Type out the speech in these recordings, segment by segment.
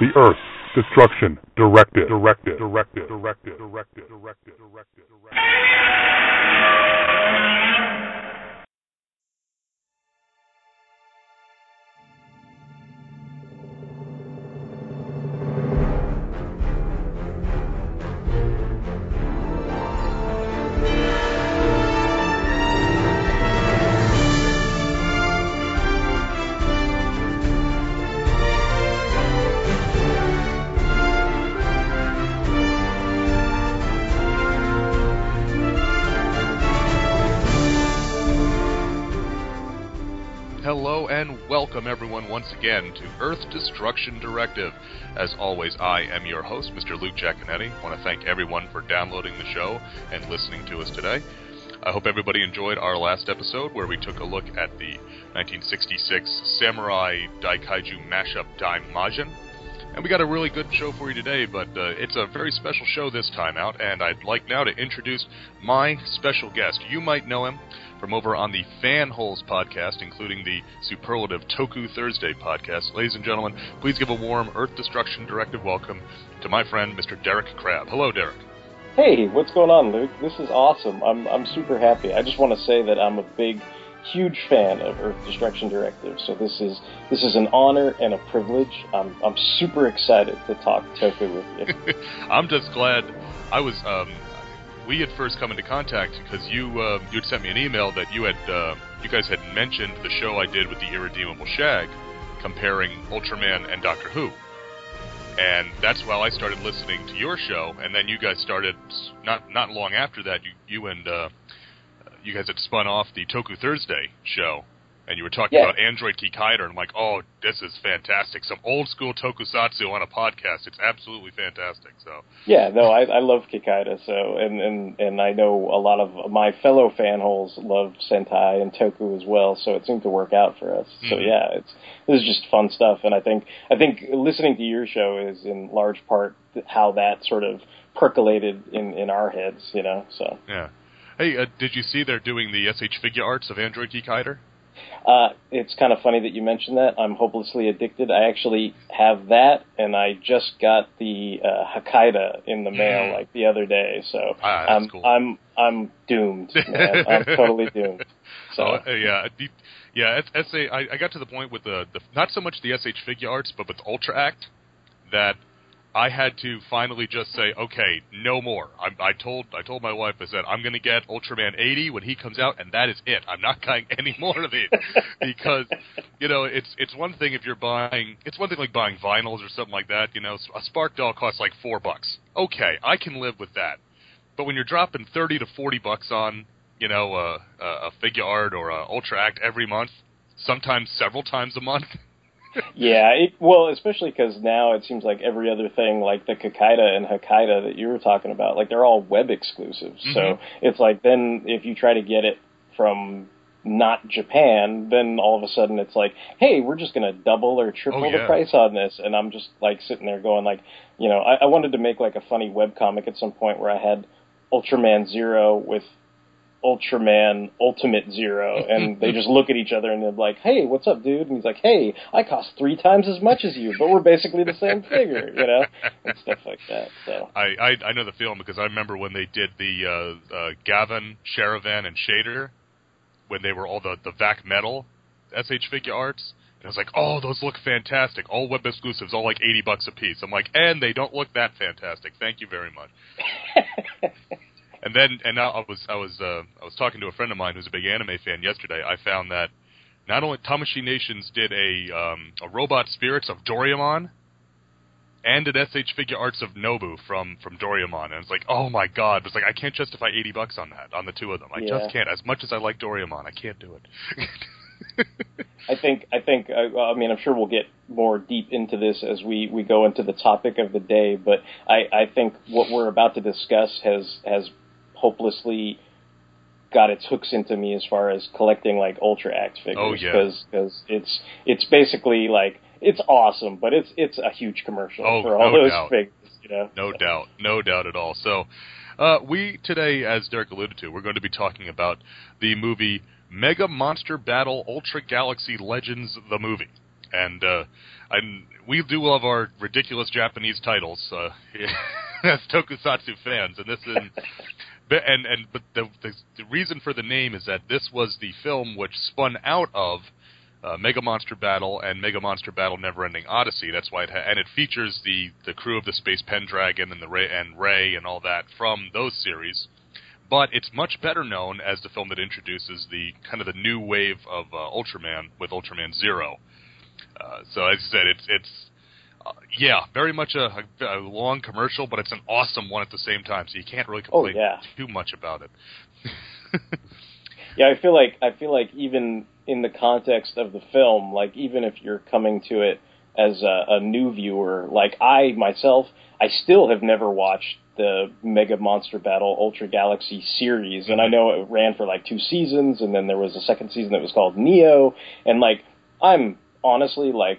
the Earth Destruction Directive. Directive. Directive. Directive. Directive. Directive. Directive. Hello and welcome everyone once again to Earth Destruction Directive. As always, I am your host, Mr. Luke Jaconetti. I want to thank everyone for downloading the show and listening to us today. I hope everybody enjoyed our last episode where we took a look at the 1966 Samurai Daikaiju mashup Daimajin. And we got a really good show for you today, but uh, it's a very special show this time out, and I'd like now to introduce my special guest. You might know him from over on the Fanholes podcast, including the superlative Toku Thursday podcast. Ladies and gentlemen, please give a warm Earth Destruction Directive welcome to my friend, Mr. Derek Crabbe. Hello, Derek. Hey, what's going on, Luke? This is awesome. I'm I'm super happy. I just want to say that I'm a big, huge fan of Earth Destruction Directive. So this is this is an honor and a privilege. I'm I'm super excited to talk Toku with you. I'm just glad I was. Um, we had first come into contact because you uh, you had sent me an email that you had uh, you guys had mentioned the show I did with the Irredeemable Shag, comparing Ultraman and Doctor Who, and that's why I started listening to your show. And then you guys started not not long after that. You you and uh, you guys had spun off the Toku Thursday show, and you were talking Yeah. about Android Kikaider, and I'm like, oh, this is fantastic. Some old school tokusatsu on a podcast. It's absolutely fantastic. So yeah, no, I, I love Kikaider. So and, and and I know a lot of my fellow Fanholes love Sentai and Toku as well. So it seemed to work out for us. So Mhm. yeah, it's this is just fun stuff. And I think I think listening to your show is in large part how that sort of percolated in in our heads. You know, so. yeah. Hey, uh, did you see they're doing the S.H. Figuarts of Android Kikaider? Uh, it's kind of funny that you mentioned that. I'm hopelessly addicted. I actually have that, and I just got the uh, Hakaider in the mail Mm. like the other day. So Ah, I'm cool. I'm I'm doomed, man. I'm totally doomed. So Oh, uh, yeah, the- yeah. It's, it's I got to the point with the, the not so much the S.H. Figuarts, but with Ultra Act, that I had to finally just say, okay, no more. I, I told I told my wife, I said, I'm going to get Ultraman 80 when he comes out, and that is it. I'm not buying any more of these because you know it's it's one thing if you're buying it's one thing like buying vinyls or something like that. You know, a Spark doll costs like four bucks. Okay, I can live with that. But when you're dropping thirty to forty bucks on, you know, a, a figure art or a Ultra Act every month, sometimes several times a month. Yeah, it, well, especially because now it seems like every other thing, like the Kikaider and Hakaider that you were talking about, like they're all web exclusives. So Mhm. it's like then if you try to get it from not Japan, then all of a sudden it's like, hey, we're just going to double or triple Oh, the price on this, and I'm just like sitting there going like, you know, I, I wanted to make like a funny web comic at some point where I had Ultraman Zero with Ultraman Ultimate Zero, and they just look at each other and they're like, "Hey, what's up, dude?" And he's like, "Hey, I cost three times as much as you, but we're basically the same figure," you know, and stuff like that. So I, I I know the feeling because I remember when they did the uh, uh, Gavan, Sharivan, and Shaider when they were all the the Vac Metal S.H. Figuarts. And I was like, oh, those look fantastic. All web exclusives, all like eighty bucks a piece. I'm like, and they don't look that fantastic. Thank you very much. And then, and now I was, I was, uh, I was talking to a friend of mine who's a big anime fan yesterday. I found that not only Tamashii Nations did a um, a Robot Spirits of Doraemon, and an S.H. Figuarts of Nobu from from Doraemon, and it's like, oh my god! It's like I can't justify eighty bucks on that on the two of them. I Yeah. just can't. As much as I like Doraemon, I can't do it. I think I think uh, I mean I'm sure we'll get more deep into this as we, we go into the topic of the day, but I, I think what we're about to discuss has has hopelessly got its hooks into me as far as collecting like Ultra Act figures. Oh yeah, because it's it's basically like it's awesome, but it's it's a huge commercial oh, for all no those doubt. figures. You know, no so. doubt, no doubt at all. So. Uh, we today, as Derek alluded to, we're going to be talking about the movie Mega Monster Battle Ultra Galaxy Legends, the movie, and uh, and we do love our ridiculous Japanese titles uh, as Tokusatsu fans, and this is. And and but the, the the reason for the name is that this was the film which spun out of uh, Mega Monster Battle and Mega Monster Battle Neverending Odyssey. That's why it ha- and it features the the crew of the Space Pendragon and the Ray and Ray and all that from those series. But it's much better known as the film that introduces the kind of the new wave of uh, Ultraman with Ultraman Zero. Uh, so as I said, it's it's uh, yeah, very much a, a, a long commercial, but it's an awesome one at the same time. So you can't really Oh, complain yeah. too much about it. Yeah, I feel like I feel like even in the context of the film, like even if you're coming to it as a, a new viewer, like I myself, I still have never watched the Mega Monster Battle Ultra Galaxy series, and I know it ran for like two seasons, and then there was a second season that was called Neo, and like I'm honestly like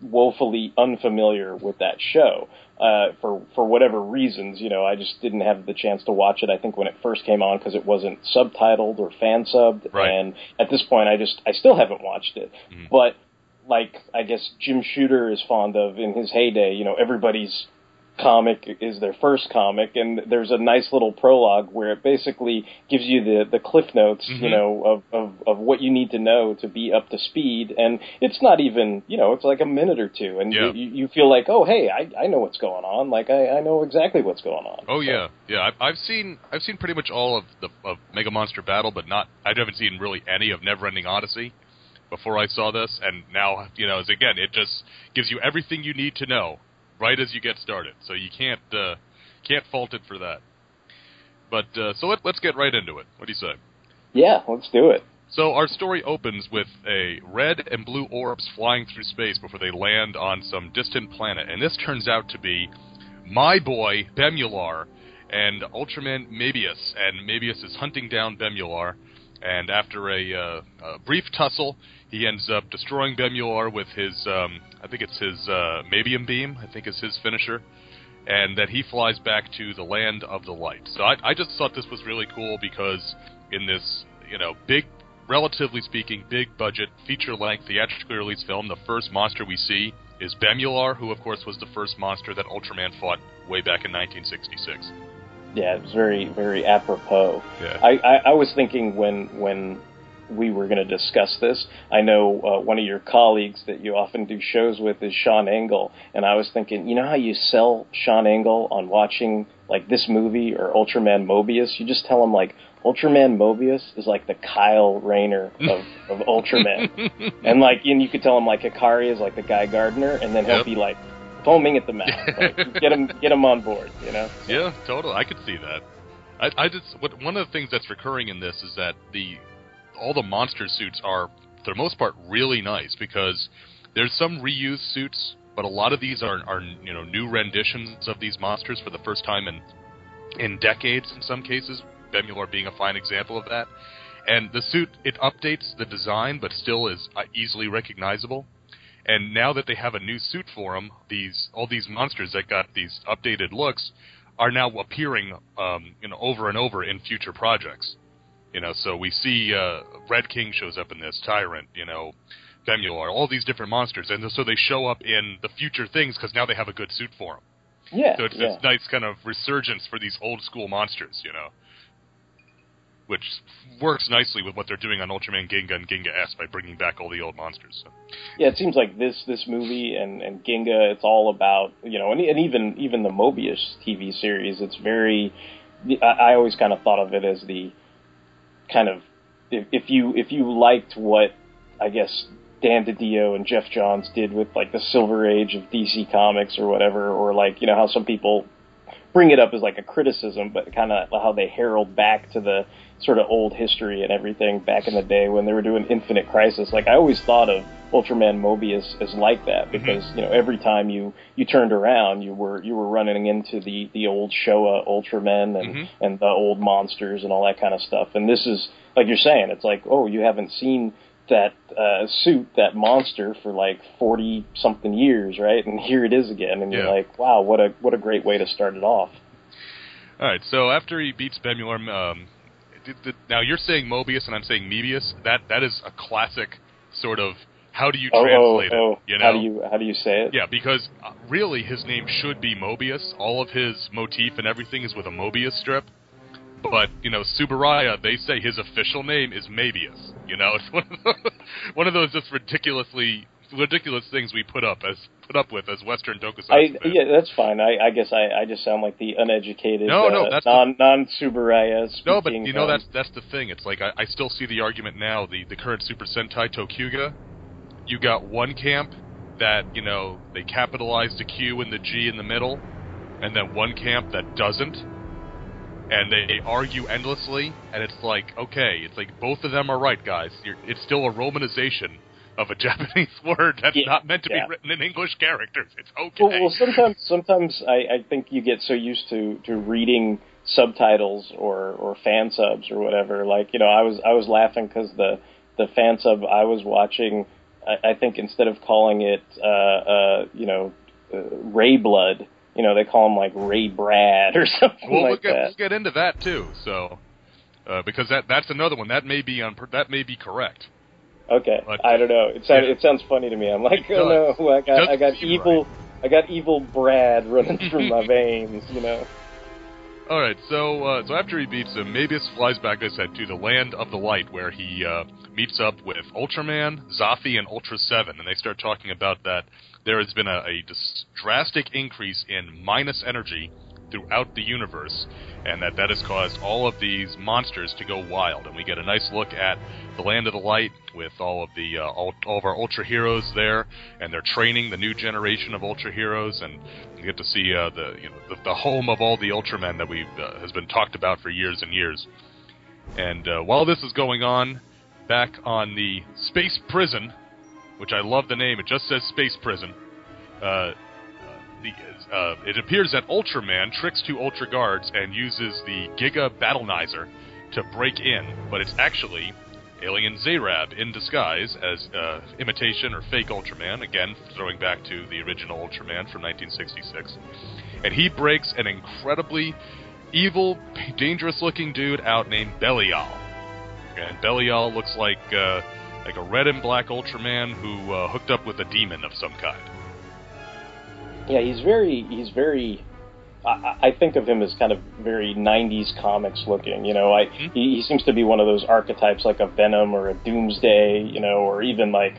woefully unfamiliar with that show uh, for for whatever reasons. You know, I just didn't have the chance to watch it. I think when it first came on because it wasn't subtitled or fan subbed, Right. and at this point, I just I still haven't watched it. But like I guess Jim Shooter is fond of in his heyday. You know, everybody's comic is their first comic, and there's a nice little prologue where it basically gives you the the cliff notes, you Mhm. know, of, of of what you need to know to be up to speed. And it's not even, you know, it's like a minute or two, and Yeah. you, you feel like, oh, hey, I I know what's going on. Like I I know exactly what's going on. Oh So, yeah, yeah. I've, I've seen I've seen pretty much all of the of Mega Monster Battle, but not I haven't seen really any of Neverending Odyssey before I saw this, and now you know, as again, it just gives you everything you need to know right as you get started. So you can't uh, can't fault it for that. But uh, so let, let's get right into it. What do you say? yeah, let's do it. So our story opens with a red and blue orbs flying through space before they land on some distant planet, and this turns out to be my boy Bemular and Ultraman Mebius, and Mebius is hunting down Bemular, and after a, uh, a brief tussle, he ends up destroying Bemular with his, um, I think it's his uh, Mabium beam, I think is his finisher, and then he flies back to the land of the light. So I, I just thought this was really cool because in this, you know, big relatively speaking, big budget, feature length, theatrically released film, the first monster we see is Bemular, who, of course, was the first monster that Ultraman fought way back in 1966. Yeah, it was very very apropos. Yeah. I, I, I was thinking when when we were going to discuss this, I know uh, one of your colleagues that you often do shows with is Sean Engel, and I was thinking, you know how you sell Sean Engel on watching like this movie or Ultraman Mobius? You just tell him like Ultraman Mobius is like the Kyle Rayner of, of Ultraman, and like and you could tell him like Hikari is like the Guy Gardner, and then he'll Yep. be like foaming at the mouth, like, get him get him on board, you know? Yeah, totally. I could see that. I, I just what one of the things that's recurring in this is that the all the monster suits are for the most part really nice because there's some reused suits, but a lot of these are are you know new renditions of these monsters for the first time in in decades in some cases. Bemular being a fine example of that. And the suit it updates the design, but still is uh, easily recognizable. And now that they have a new suit for them, these all these monsters that got these updated looks are now appearing, um, you know, over and over in future projects. You know, so we see uh, Red King shows up in this, Tyrant, you know, Bemular, all these different monsters, and so they show up in the future things because now they have a good suit for them. Yeah, So it's yeah. this nice kind of resurgence for these old school monsters, you know, which works nicely with what they're doing on Ultraman Ginga and Ginga S by bringing back all the old monsters. So. Yeah, it seems like this this movie and and Ginga, it's all about you know, and, and even even the Mobius TV series, it's very. I, I always kind of thought of it as the kind of if, if you if you liked what I guess Dan DiDio and Geoff Johns did with like the Silver Age of DC Comics or whatever, or like you know how some people bring it up as like a criticism, but kind of how they herald back to the sort of old history and everything back in the day when they were doing Infinite Crisis. Like I always thought of Ultraman Mobius as like that because mm-hmm. you know every time you you turned around you were you were running into the the old Showa Ultramen and mm-hmm. and the old monsters and all that kind of stuff. And this is like you're saying, it's like oh you haven't seen that uh, suit, that monster, for like forty something years, right? And here it is again, and yeah. you're like, wow, what a what a great way to start it off. All right, so after he beats Bemular, um, now you're saying Mobius and I'm saying Mebius. That that is a classic sort of how do you oh, oh, translate oh, oh. it? You know? How do you how do you say it? Yeah, because uh, really his name should be Mobius. All of his motif and everything is with a Mobius strip. But you know, Tsuburaya, they say his official name is Mebius. You know, it's one of those, one of those just ridiculously ridiculous things we put up as put up with as Western tokusatsu. I, yeah, that's fine. I, I guess I, I just sound like the uneducated, no, no, uh, that's non the, non Tsuburaya. No, but you know um, that's that's the thing. It's like I, I still see the argument now. The the current Super Sentai ToQger, you got one camp that you know they capitalize the Q and the G in the middle, and then one camp that doesn't and they argue endlessly, and it's like, okay, it's like both of them are right, guys. You're, it's still a romanization of a Japanese word that's yeah, not meant to yeah. be written in English characters. It's okay. Well, well sometimes, sometimes I, I think you get so used to to reading subtitles or or fan subs or whatever. Like, you know, I was I was laughing because the the fan sub I was watching, I, I think instead of calling it, uh, uh, you know, uh, Ray Blood you know, they call him like Ray Brad or something well, like we'll get, that. We'll get into that too. So, uh, because that that's another one that may be on that may be correct. Okay, but, I don't know. It sounds yeah. it sounds funny to me. I'm like, oh no, I got I got evil right. I got evil Brad running through my veins. You know. All right, so uh, so after he beats him, Mebius flies back, I said, to the land of the light, where he uh, meets up with Ultraman, Zoffy, and Ultra Seven, and they start talking about that there has been a, a drastic increase in minus energy throughout the universe, and that that has caused all of these monsters to go wild. And we get a nice look at the Land of the Light with all of the uh, all, all, of our Ultra heroes there, and they're training the new generation of Ultra heroes, and we get to see uh, the you know the, the, home of all the Ultramen that we uh, has been talked about for years and years. And uh, while this is going on, back on the space prison, which I love the name, it just says space prison. Uh, the, uh, it appears that Ultraman tricks two Ultra Guards and uses the Giga Battlenizer to break in, but it's actually Alien Zarab in disguise as uh, imitation or fake Ultraman, again, throwing back to the original Ultraman from 1966. And he breaks an incredibly evil, dangerous looking dude out named Belial. And Belial looks like, uh, like a red and black Ultraman who uh, hooked up with a demon of some kind. Yeah, he's very he's very. I, I think of him as kind of very '90s comics looking. You know, I mm-hmm. he, he seems to be one of those archetypes like a Venom or a Doomsday. You know, or even like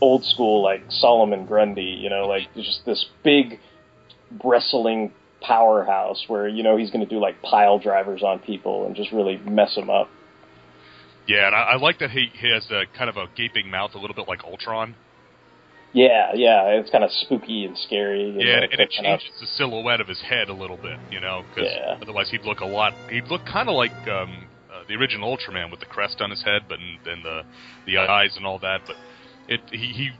old school like Solomon Grundy. You know, like just this big wrestling powerhouse where you know he's going to do like pile drivers on people and just really mess them up. Yeah, and I, I like that he, he has a kind of a gaping mouth, a little bit like Ultron. Yeah, yeah, it's kind of spooky and scary. yeah, and, and it changes the silhouette of his head a little bit, you know, because yeah. otherwise he'd look a lot. He'd look kind of like um, uh, the original Ultraman with the crest on his head, but then the the eyes and all that. But it he, he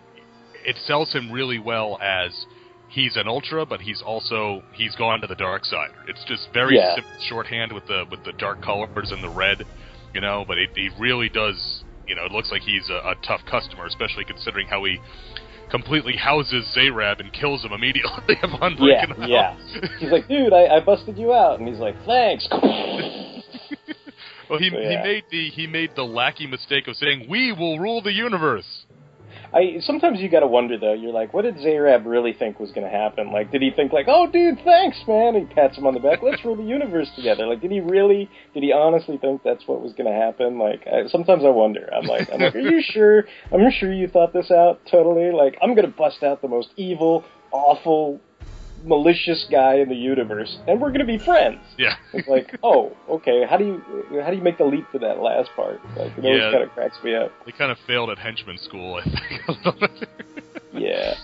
it sells him really well as he's an ultra, but he's also he's gone to the dark side. It's just very yeah. simple shorthand with the with the dark colors and the red, you know. But it, he really does, you know. It looks like he's a, a tough customer, especially considering how he completely houses Zarab and kills him immediately upon breaking yeah, Yeah, He's like, dude, I, I busted you out, and he's like, thanks. well, he so, yeah. he made the he made the lackey mistake of saying, "We will rule the universe." I sometimes you got to wonder though. You're like, what did Zarab really think was going to happen? Like, did he think like, oh, dude, thanks, man? He pats him on the back. Let's rule the universe together. Like, did he really? Did he honestly think that's what was going to happen? Like, I, sometimes I wonder. I'm like, I'm like, are you sure? I'm sure you thought this out totally. Like, I'm going to bust out the most evil, awful malicious guy in the universe, and we're gonna be friends. Yeah. it's like, oh, okay. How do you how do you make the leap to that last part? Like, it always yeah, kind of cracks me up. They kind of failed at henchman school, I think. yeah.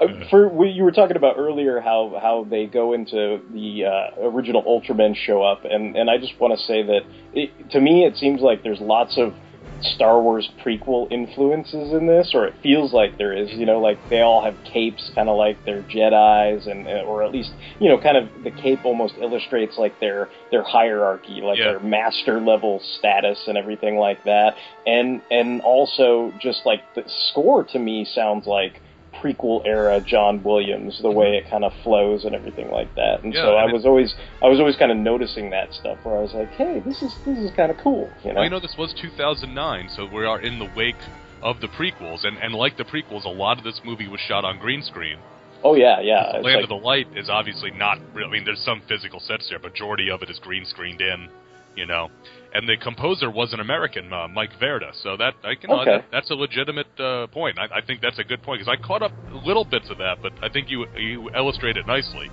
Uh, for we, you were talking about earlier how how they go into the uh, original Ultramen show up, and and I just want to say that it, to me it seems like there's lots of Star Wars prequel influences in this, or it feels like there is. You know, like they all have capes, kind of like they're Jedi's, and uh, or at least you know, kind of the cape almost illustrates like their their hierarchy, like Yeah. their master level status and everything like that. And and also just like the score to me sounds like prequel era John Williams, the way it kind of flows and everything like that. And Yeah, so I it- was always I was always kind of noticing that stuff where I was like, hey, this is this is kind of cool, you know. Well, you know, this was 2009, so we are in the wake of the prequels, and, and like the prequels, a lot of this movie was shot on green screen. oh yeah, yeah. Land like- of the Light is obviously not real. I mean, there's some physical sets there, but majority of it is green screened in, you know. And the composer was an American, uh, Mike Verda, so that I can Okay. that, that's a legitimate uh, point. I, I think that's a good point because I caught up little bits of that, but I think you you illustrate it nicely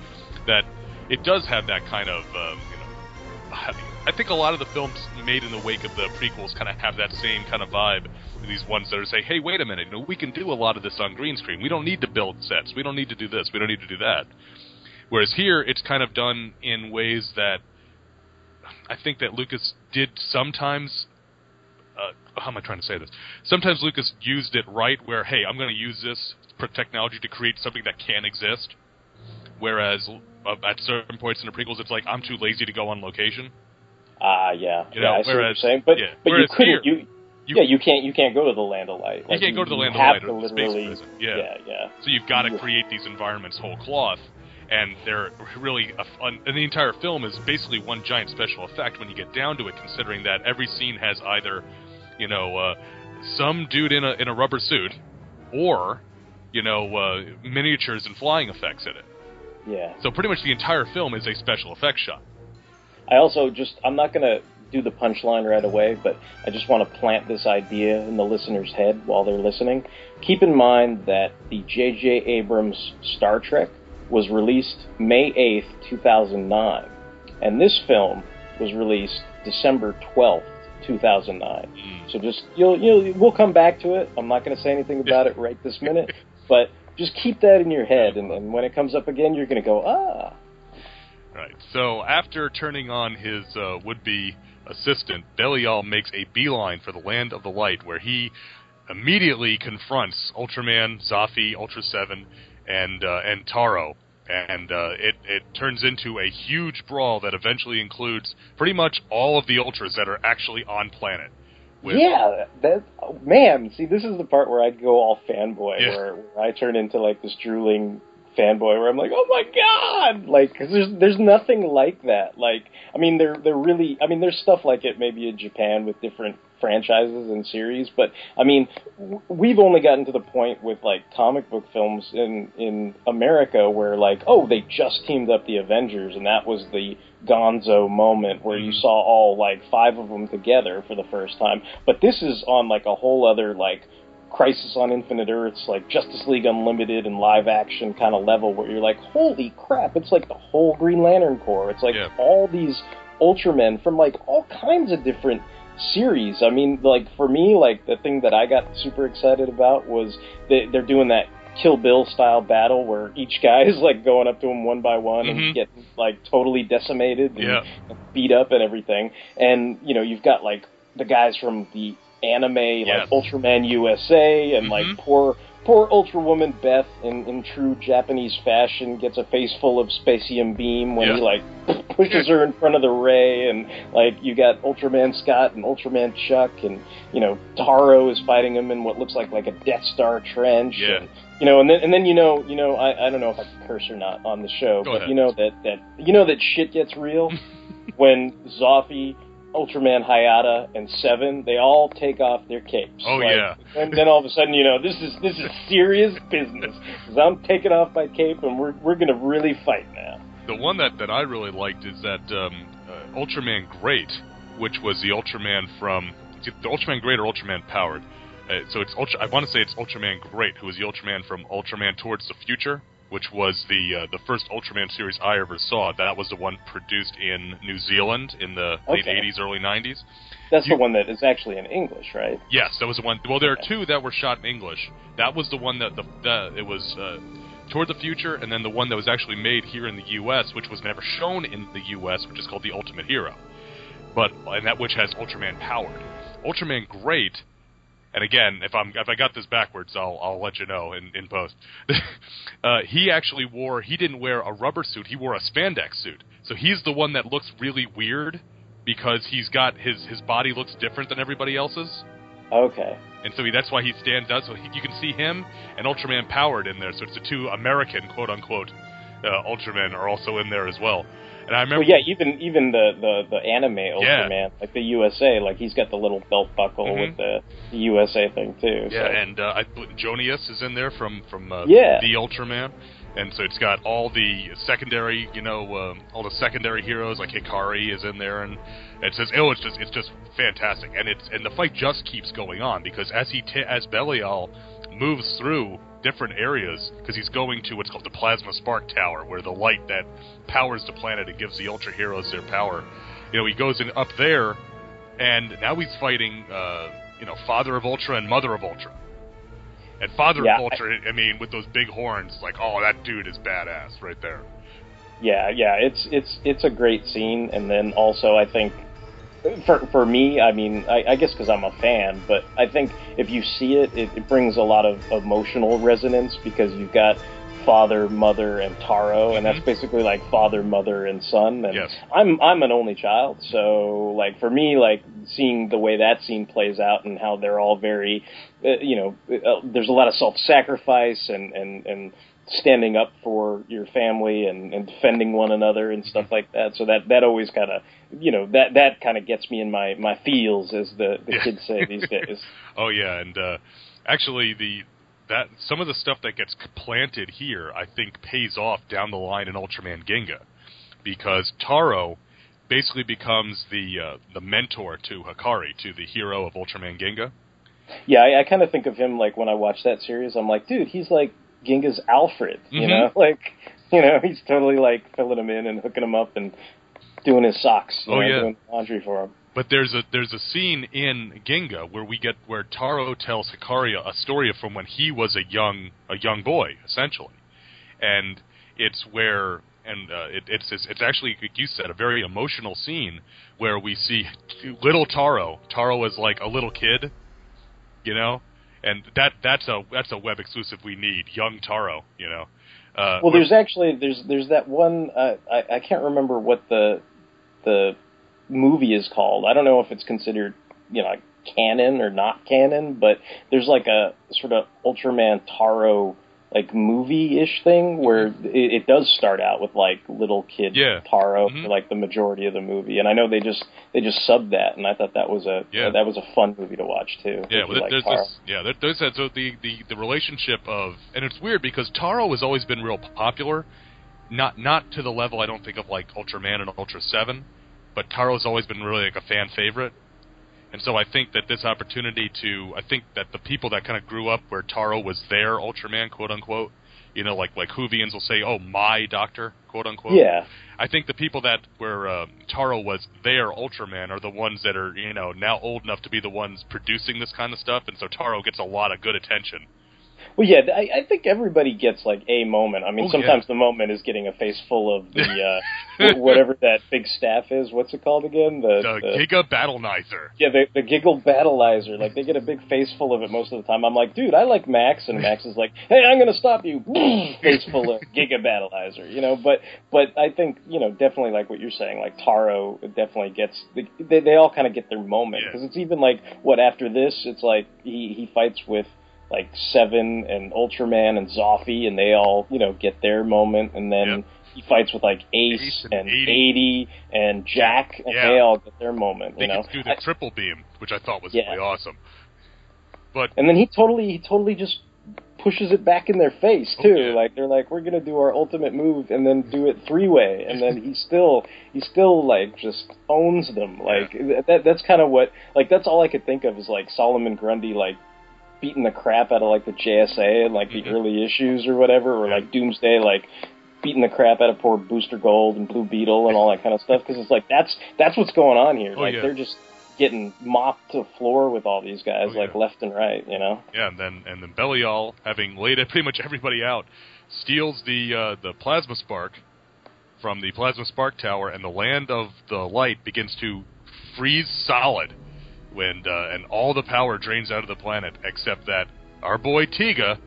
that it does have that kind of um, you know. I think a lot of the films made in the wake of the prequels kind of have that same kind of vibe. These ones that are say, "Hey, wait a minute, you know, we can do a lot of this on green screen. We don't need to build sets. We don't need to do this. We don't need to do that." Whereas here, it's kind of done in ways that I think that Lucas did sometimes. Uh, how am I trying to say this? Sometimes Lucas used it right, where hey, I'm going to use this technology to create something that can exist. Whereas uh, at certain points in the prequels, it's like I'm too lazy to go on location. Ah, yeah, You yeah. know, I see what you're whereas- saying, but yeah, but you couldn't. here, you, you- yeah, you can't. You can't go to the Land of Light. Like, can't go to the Land of Light or the Space Prison. Yeah. yeah, yeah. So you've got to create these environments whole cloth, and they're really a fun. And the entire film is basically one giant special effect when you get down to it. Considering that every scene has either, you know, uh, some dude in a in a rubber suit, or, you know, uh, miniatures and flying effects in it. Yeah. So pretty much the entire film is a special effects shot. I also just I'm not gonna do the punchline right away, but I just want to plant this idea in the listener's head while they're listening. Keep in mind that the J.J. Abrams Star Trek was released May 8th, 2009, and this film was released December 12th, 2009. Mm. So just you'll you'll we'll come back to it. I'm not going to say anything about it right this minute, but just keep that in your head, and, and when it comes up again, you're going to go ah. Right. So after turning on his uh, would-be assistant, Belial makes a beeline for the Land of the Light, where he immediately confronts Ultraman, Zoffy, Ultra Seven, and uh, and Taro, and uh, it it turns into a huge brawl that eventually includes pretty much all of the Ultras that are actually on planet. With, yeah, that oh, man. See, this is the part where I go all fanboy, Yeah. where, where I turn into like this drooling fanboy, where I'm like, oh my god, like 'cause there's there's nothing like that. Like, I mean, they're they're really, I mean, there's stuff like it maybe in Japan with different franchises and series, but I mean, we've only gotten to the point with like comic book films in in America where like, oh, they just teamed up the Avengers, and that was the Gonzo moment where you Mhm. saw all like five of them together for the first time. But this is on like a whole other like Crisis on Infinite Earths, like Justice League Unlimited and live action kind of level where you're like, holy crap, it's like the whole Green Lantern Corps. It's like Yeah. all these Ultramen from like all kinds of different series. I mean, like for me, like the thing that I got super excited about was they, they're doing that Kill Bill style battle where each guy is like going up to him one by one Mhm. and getting like totally decimated and Yeah. beat up and everything. And you know, you've got like the guys from the anime, Yes. like Ultraman USA, and Mhm. like poor poor Ultra Woman Beth in, in true Japanese fashion gets a face full of Specium beam when he like pushes her in front of the ray, and like you got Ultraman Scott and Ultraman Chuck, and you know Taro is fighting him in what looks like like a Death Star trench. Yeah. And, you know, and then and then you know, you know, I, I don't know if I can curse or not on the show, Go but ahead. you know that that you know that shit gets real when Zoffy, Ultraman Hayata, and Seven they all take off their capes. Oh, Like, yeah. And then all of a sudden, you know, this is this is serious business. 'Cause I'm taking off my cape, and we're we're gonna really fight now. The one that, that I really liked is that um, uh, Ultraman Great, which was the Ultraman from the Ultraman Great or Ultraman Powered. Uh, so it's Ultra. I want to say it's Ultraman Great, who was the Ultraman from Ultraman Towards the Future, which was the uh, the first Ultraman series I ever saw. That was the one produced in New Zealand in the late '80s, early '90s. That's You- the one that is actually in English, right? Yes, that was the one. Well, there are two that were shot in English. That was the one that the, the it was uh, Toward the Future, and then the one that was actually made here in the U.S., which was never shown in the U.S., which is called The Ultimate Hero, but and that which has Ultraman powered. Ultraman Great, and again, if I'm if I got this backwards, I'll I'll let you know in in post. uh, he actually wore he didn't wear a rubber suit, he wore a spandex suit. So he's the one that looks really weird because he's got his his body looks different than everybody else's. Okay. And so he, that's why he stands out. So he, you can see him and Ultraman powered in there. So it's the two American quote unquote uh, Ultramen are also in there as well. And I remember, Well, yeah, even even the the the anime Yeah. Ultraman, like the USA, like he's got the little belt buckle Mhm. with the, the USA thing too. yeah, so. and uh, I, Jonius is in there from from uh, Yeah. the Ultraman. And so it's got all the secondary, you know, um, all the secondary heroes like Hikari is in there, and it says, oh, it's just, it's just fantastic, and it's, and the fight just keeps going on because as he, ta- as Belial moves through different areas, because he's going to what's called the Plasma Spark Tower, where the light that powers the planet and gives the Ultra heroes their power. You know, he goes in up there, and now he's fighting, uh, you know, Father of Ultra and Mother of Ultra. And Father Yeah, of Ultra, I mean, with those big horns, like, oh, that dude is badass right there. Yeah, yeah, it's it's it's a great scene, and then also I think for for me, I mean, I, I guess because I'm a fan, but I think if you see it, it, it brings a lot of emotional resonance because you've got father, mother, and Taro, and that's Mhm. basically like father, mother, and son. And Yes. I'm I'm an only child, so like for me, like seeing the way that scene plays out and how they're all very, uh, you know, uh, there's a lot of self-sacrifice and and and standing up for your family and, and defending one another and stuff like that. So that that always kind of, you know, that that kind of gets me in my my feels, as the the Yeah. kids say these days. Oh yeah, and uh, actually the that some of the stuff that gets planted here, I think, pays off down the line in Ultraman Ginga, because Taro basically becomes the uh, the mentor to Hikari, to the hero of Ultraman Ginga. Yeah, I, I kind of think of him like when I watch that series, I'm like, dude, he's like Ginga's Alfred, you Mhm. know, like you know, he's totally like filling him in and hooking him up and doing his socks, you Oh, know, yeah. doing laundry for him. But there's a there's a scene in Ginga where we get where Taro tells Hikari a story from when he was a young a young boy essentially, and it's where and uh, it, it's it's it's actually like you said a very emotional scene where we see little Taro. Taro is like a little kid, you know, and that that's a that's a web exclusive we need. Young Taro, you know. Uh, Well, there's actually there's there's that one uh, I I can't remember what the the movie is called. I don't know if it's considered you know canon or not canon, but there's like a sort of Ultraman Taro like movie ish thing where it, it does start out with like little kid Mm-hmm. Yeah. Taro Mhm. for like the majority of the movie, and I know they just they just subbed that, and I thought that was a Yeah. that was a fun movie to watch too. Yeah, well, like there's this. Yeah, there, there's that. So the, the the relationship of, and it's weird because Taro has always been real popular, not not to the level I don't think of like Ultraman and Ultra Seven, but Taro's always been really like a fan favorite, and so I think that this opportunity to, I think that the people that kind of grew up where Taro was their Ultraman, quote unquote, you know, like like Whovians will say, "Oh, my doctor," quote unquote. yeah. I think the people that where uh, Taro was their Ultraman are the ones that are you know now old enough to be the ones producing this kind of stuff, and so Taro gets a lot of good attention. Well, yeah, I, I think everybody gets like a moment. I mean, Oh, sometimes yeah. the moment is getting a face full of the uh, whatever that big staff is. What's it called again? The, The the Giga Battlenizer. yeah, the, the giggle battleizer. Like they get a big face full of it most of the time. I'm like, dude, I like Max, and Max is like, hey, I'm gonna stop you. face full of giga battleizer. You know, but but I think you know definitely like what you're saying. Like Taro definitely gets they they all kind of get their moment Yeah. because it's even like what after this it's like he he fights with like Seven and Ultraman and Zoffy, and they all you know get their moment, and then. Yep. He fights with like Ace, Ace and and 80. 80 and Jack, and Yeah. they all get their moment. They you know, do the I- triple beam, which I thought was Yeah. really awesome. But and then he totally he totally just pushes it back in their face Oh, too. yeah. Like they're like, we're gonna do our ultimate move and then do it three way, and then he still he still like just owns them. Like that that's kind of what like that's all I could think of is like Solomon Grundy like beating the crap out of like the JSA and like the early issues or whatever, or like Doomsday like beating the crap out of poor Booster Gold and Blue Beetle and all that kind of stuff because it's like that's that's what's going on here. Oh, like yeah. they're just getting mopped to the floor with all these guys Oh, like yeah. left and right, you know. yeah, and then and then Belial having laid pretty much everybody out, steals the uh, the plasma spark from the plasma spark tower, and the land of the light begins to freeze solid when uh, and all the power drains out of the planet, except that our boy Tiga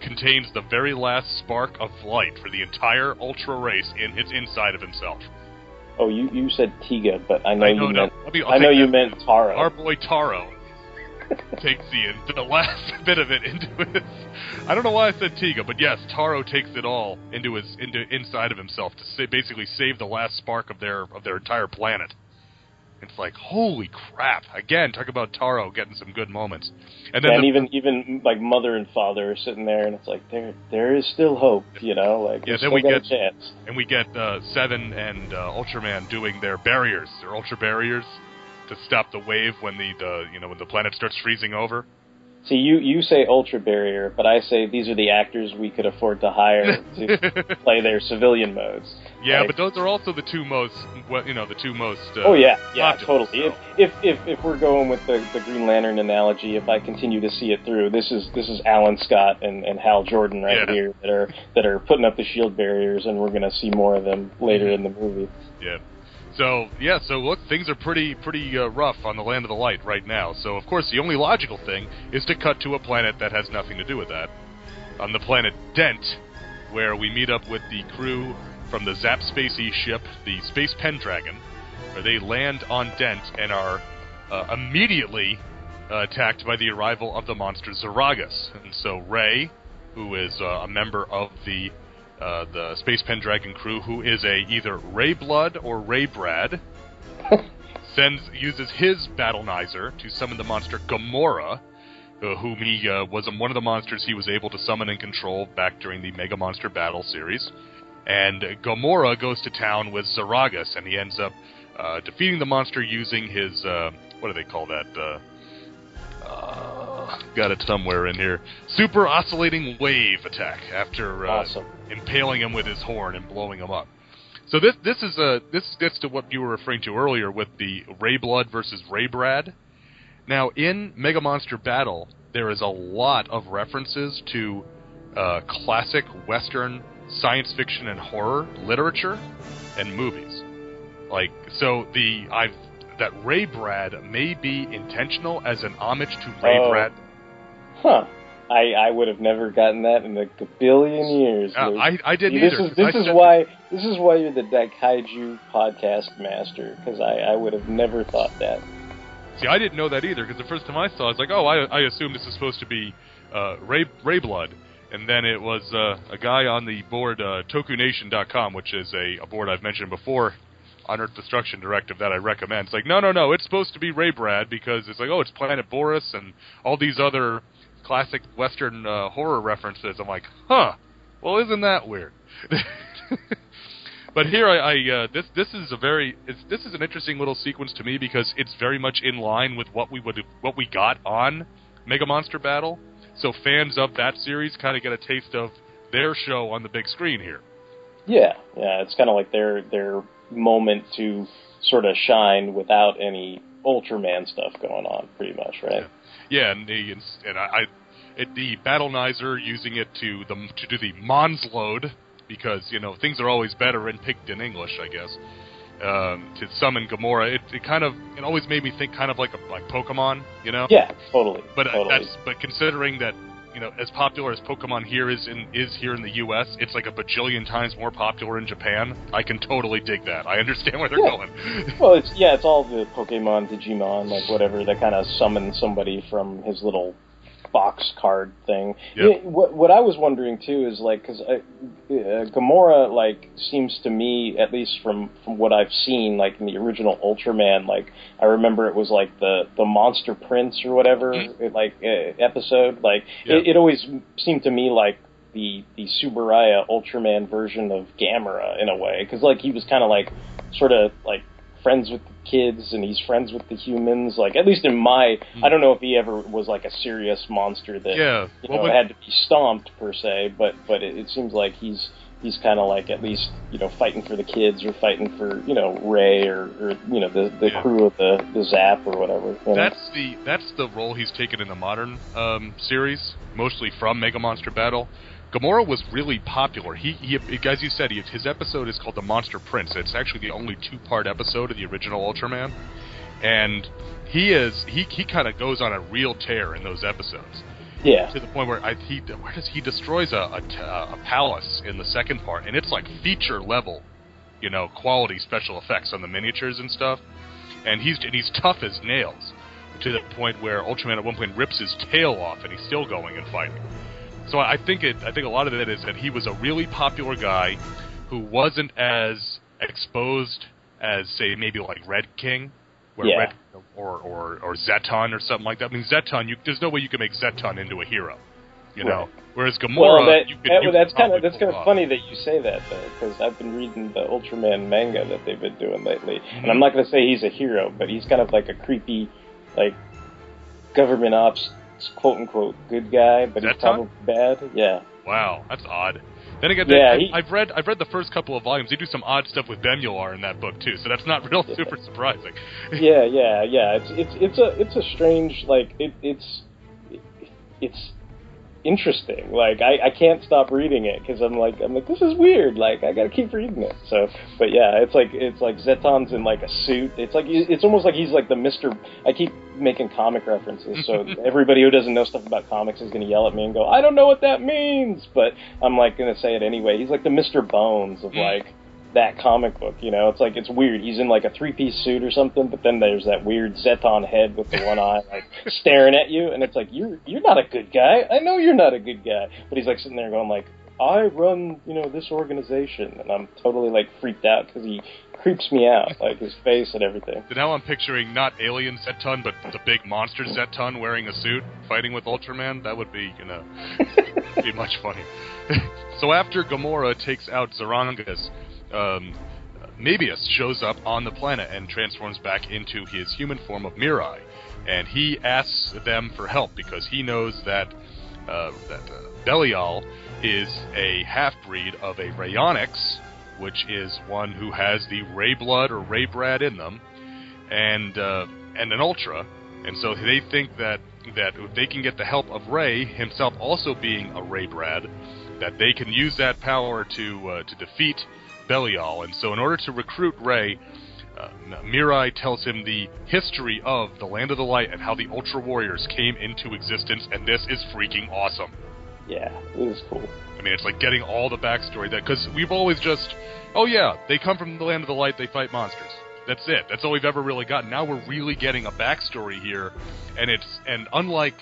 contains the very last spark of light for the entire Ultra race in his inside of himself. Oh, you, you said Tiga, but I know I you no, meant I'll be- I'll I know you meant Taro. Our boy Taro takes the the last bit of it into his. I don't know why I said Tiga, but yes, Taro takes it all into his into inside of himself to sa- basically save the last spark of their of their entire planet. It's like holy crap! Again, talk about Taro getting some good moments, and then and the- even even like mother and father are sitting there, and it's like there there is still hope, you know. Like Yeah, we then we get- and we get uh, Seven and uh, Ultraman doing their barriers, their ultra barriers, to stop the wave when the, the you know when the planet starts freezing over. See, you you say ultra barrier, but I say these are the actors we could afford to hire to play their civilian modes. Yeah, Right. but those are also the two most, well, you know, the two most. Uh, Oh yeah, yeah, totally. so. If, if if if we're going with the, the Green Lantern analogy, if I continue to see it through, this is this is Alan Scott and, and Hal Jordan right Yeah. here that are that are putting up the shield barriers, and we're going to see more of them later Mm-hmm. in the movie. Yeah. So yeah, so look, things are pretty pretty uh, rough on the land of the light right now. So of course, the only logical thing is to cut to a planet that has nothing to do with that. On the planet Dent, where we meet up with the crew from the Zap Spacey ship, the Space Pendragon, where they land on Dent and are uh, immediately uh, attacked by the arrival of the monster Zaragus. And so Ray, who is uh, a member of the uh, the Space Pendragon crew, who is a either Ray Blood or Ray Brad, sends uses his Battlenizer to summon the monster Gomora, uh, whom he uh, was one of the monsters he was able to summon and control back during the Mega Monster Battle series. And Gomora goes to town with Zaragus, and he ends up uh, defeating the monster using his uh, what do they call that? Uh, uh, got it somewhere in here. Super oscillating wave attack after uh, Awesome. impaling him with his horn and blowing him up. So this this is a this gets to what you were referring to earlier with the Ray Blood versus Ray Brad. Now in Mega Monster Battle, there is a lot of references to uh, classic Western science fiction and horror literature and movies. Like so, the I've that Ray Brad may be intentional as an homage to Ray Oh. Brad. Huh. I, I would have never gotten that in a billion years. Uh, I I didn't See, this either. is this I is why this is why you're the Daikaiju podcast master because I, I would have never thought that. See, I didn't know that either because the first time I saw, it, I was like, "Oh, I, I assumed this is supposed to be uh, Ray Ray Blood," and then it was uh, a guy on the board uh, TokuNation.com, which is a, a board I've mentioned before on Earth Destruction Directive that I recommend. It's like, no, no, no, it's supposed to be Ray Brad because it's like, oh, it's Planet Boris and all these other classic Western uh, horror references. I'm like, huh? Well, isn't that weird? But here, I, I uh, this this is a very this is an interesting little sequence to me because it's very much in line with what we would what we got on Mega Monster Battle. So fans of that series kind of get a taste of their show on the big screen here. Yeah, yeah, it's kind of like their their moment to sort of shine without any Ultraman stuff going on, pretty much, right? Yeah, and the and I, I it, the Battlenizer using it to the to do the Monsload because you know things are always better in picked in English, I guess. Um, to summon Gomora, it, it kind of it always made me think kind of like a, like Pokemon, you know. Yeah, totally. But uh, totally. that's but considering that you know as popular as Pokemon here is in is here in the U.S., it's like a bajillion times more popular in Japan. I can totally dig that. I understand where they're Yeah. going. Well, it's yeah, it's all the Pokemon, Digimon, like whatever that kind of summons somebody from his little box card thing. Yep. Yeah, what what I was wondering too is like because uh, Gomora like seems to me at least from from what I've seen like in the original Ultraman like I remember it was like the the Monster Prince or whatever it, like uh, episode like Yeah. it, it always seemed to me like the the Tsuburaya Ultraman version of Gamera in a way because like he was kind of like sort of like friends with the kids and he's friends with the humans like at least in my I don't know if he ever was like a serious monster that. Yeah, you well, know when- had to be stomped per se but but it, it seems like he's he's kind of like at least you know fighting for the kids or fighting for you know Ray or, or you know the the Yeah. crew of the the Zap or whatever you know? That's the that's the role he's taken in the modern um, series, mostly from Mega Monster Battle. Gomora was really popular. He, he as you said, he, his episode is called the Monster Prince. It's actually the only two-part episode of the original Ultraman, and he is he he kind of goes on a real tear in those episodes. Yeah. To the point where I, he where does he destroys a, a, a palace in the second part, and it's like feature level, you know, quality special effects on the miniatures and stuff. And he's and he's tough as nails, to the point where Ultraman at one point rips his tail off, and he's still going and fighting. So I think it I think a lot of it is that he was a really popular guy who wasn't as exposed as say maybe like Red King where Yeah. Red or, or or Zetton or something like that. I mean, Zetton, you, there's no way you can make Zetton into a hero, you know. Right. Whereas Gomora, Well, that, could, that- that's kind of that's kind of funny that you say that though, because I've been reading the Ultraman manga that they've been doing lately, Mm-hmm. and I'm not going to say he's a hero, but he's kind of like a creepy, like government ops quote unquote good guy, but he's probably bad. Yeah, Wow, that's odd. Then again, Yeah, he- I've read I've read the first couple of volumes. They do some odd stuff with Bemular in that book too, so that's not real super surprising. yeah, yeah, yeah. It's it's it's a it's a strange like it it's it's interesting. Like I, I can't stop reading it because I'm like I'm like this is weird. Like I gotta keep reading it. So, but yeah, it's like it's like Zetton's in like a suit. It's like it's almost like he's like the Mister. I keep making comic references, so everybody who doesn't know stuff about comics is gonna yell at me and go, I don't know what that means. But I'm like gonna say it anyway. He's like the Mister Bones of Mm. like that comic book. You know, it's like it's weird. He's in like a three piece suit or something, but then there's that weird Zetton head with the one eye like staring at you, and it's like you're you're not a good guy. I know you're not a good guy, but he's like sitting there going like. I run, you know, this organization, and I'm totally like freaked out because he creeps me out, like his face and everything. So now I'm picturing not alien Zetton, but the big monster Zetton wearing a suit fighting with Ultraman. That would be, you know, be much funny. so after Gomora takes out Zarangas, um, shows up on the planet and transforms back into his human form of Mirai, and he asks them for help because he knows that uh, that uh, Belial is a half breed of a Reionyx, which is one who has the Ray blood or Raybrad in them, and uh, and an Ultra, and so they think that that if they can get the help of Ray himself also being a Raybrad, that they can use that power to uh, to defeat Belial. And so, in order to recruit Ray, uh, Mirai tells him the history of the Land of the Light and how the Ultra Warriors came into existence, and this is freaking awesome. Yeah, it was cool. I mean, it's like getting all the backstory that because we've always just, oh yeah, they come from the land of the light, they fight monsters. That's it. That's all we've ever really gotten. Now we're really getting a backstory here, and it's and unlike,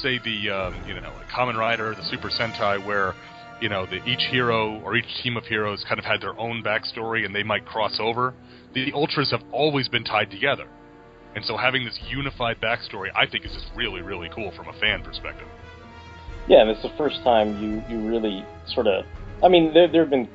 say the um, you know like Kamen Rider, the Super Sentai, where you know the, each hero or each team of heroes kind of had their own backstory and they might cross over. The Ultras have always been tied together, and so having this unified backstory, I think, is just really really cool from a fan perspective. Yeah, and it's the first time you you really sort of. I mean, there there have been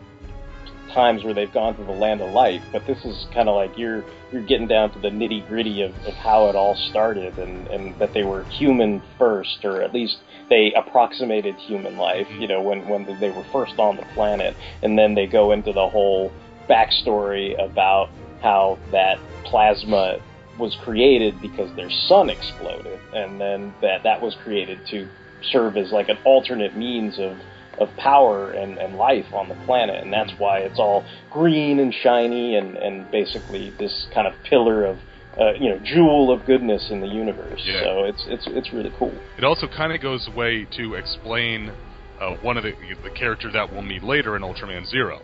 times where they've gone to the land of light, but this is kind of like you're you're getting down to the nitty gritty of, of how it all started, and and that they were human first, or at least they approximated human life. Mm-hmm. You know, when when they were first on the planet, and then they go into the whole backstory about how that plasma was created because their sun exploded, and then that that was created to serve as like an alternate means of of power and, and life on the planet, and that's why it's all green and shiny and, and basically this kind of pillar of uh, you know jewel of goodness in the universe. Yeah. So it's it's it's really cool. It also kind of goes away to explain uh, one of the the character that we'll meet later in Ultraman Zero.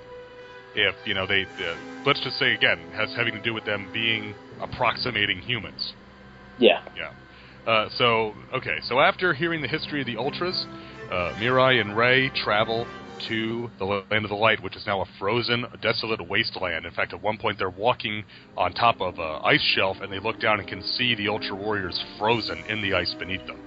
If you know they, uh, let's just say again, has having to do with them being approximating humans. Yeah. Yeah. Uh, so okay, so after hearing the history of the Ultras, uh, Mirai and Ray travel to the land of the light, which is now a frozen, desolate wasteland. In fact, at one point they're walking on top of an ice shelf, and they look down and can see the Ultra Warriors frozen in the ice beneath them.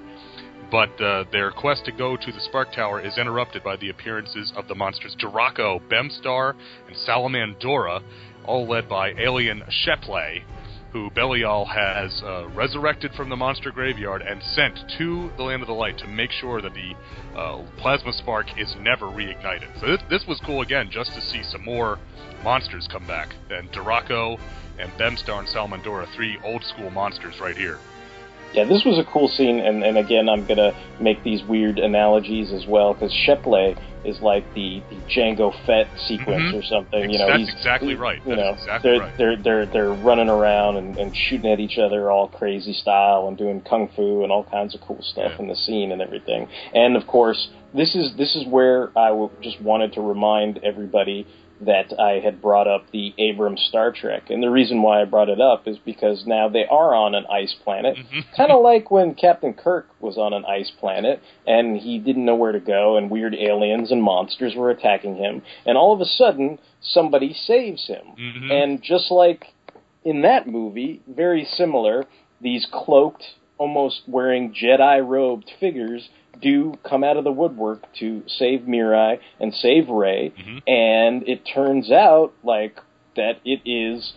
But uh, their quest to go to the Spark Tower is interrupted by the appearances of the monsters Dorako, Bemstar, and Salamandora, all led by alien Shepley, who Belial has uh, resurrected from the monster graveyard and sent to the Land of the Light to make sure that the uh, plasma spark is never reignited. So this, this was cool again, just to see some more monsters come back. And Dorako and Bemstar and Salamandora, three old school monsters right here. Yeah, this was a cool scene, and, and again, I'm gonna make these weird analogies as well because Shepley is like the, the Jango Fett sequence Mhm. or something. You know, that's he's exactly right. You That know, exactly they're, right. they're they're they're running around and, and shooting at each other all crazy style and doing kung fu and all kinds of cool stuff Yeah. in the scene and everything. And of course, this is this is where I w- just wanted to remind everybody that I had brought up the Abrams Star Trek. And the reason why I brought it up is because now they are on an ice planet. kind of like when Captain Kirk was on an ice planet and he didn't know where to go and weird aliens and monsters were attacking him. And all of a sudden, somebody saves him. Mhm. And just like in that movie, very similar, these cloaked, almost wearing Jedi robed figures do come out of the woodwork to save Mirai and save Rey, Mhm. and it turns out like that it is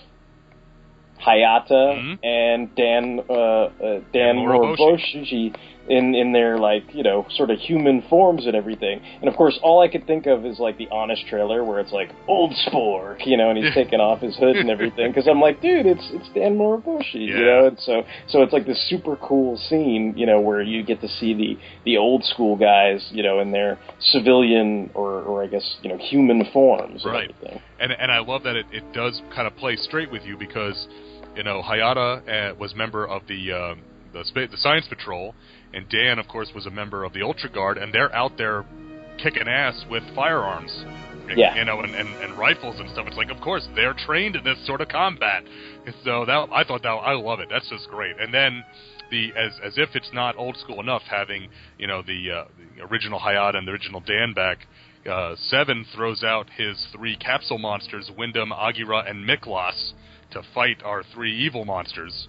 Hayata Mhm. and Dan uh, uh, Dan Moroboshi. In in their like you know sort of human forms and everything. And of course, all I could think of is like the Honest trailer where it's like old Spork, you know, and he's taking off his hood and everything. Because I'm like, dude, it's it's Dan Moroboshi, you know. And so so it's like this super cool scene, you know, where you get to see the the old school guys, you know, in their civilian or or I guess you know human forms and Right. everything. and and I love that it, it does kind of play straight with you because you know Hayata uh, was member of the um, the the science patrol, and Dan, of course, was a member of the Ultra Guard, and they're out there kicking ass with firearms. Yeah. You know, and, and, and rifles and stuff. It's like, of course, they're trained in this sort of combat. So that I thought that I love it. That's just great. And then the as as if it's not old school enough, having you know the, uh, the original Hayata and the original Dan back. Uh, Seven throws out his three capsule monsters, Windom, Agira, and Miklas, to fight our three evil monsters.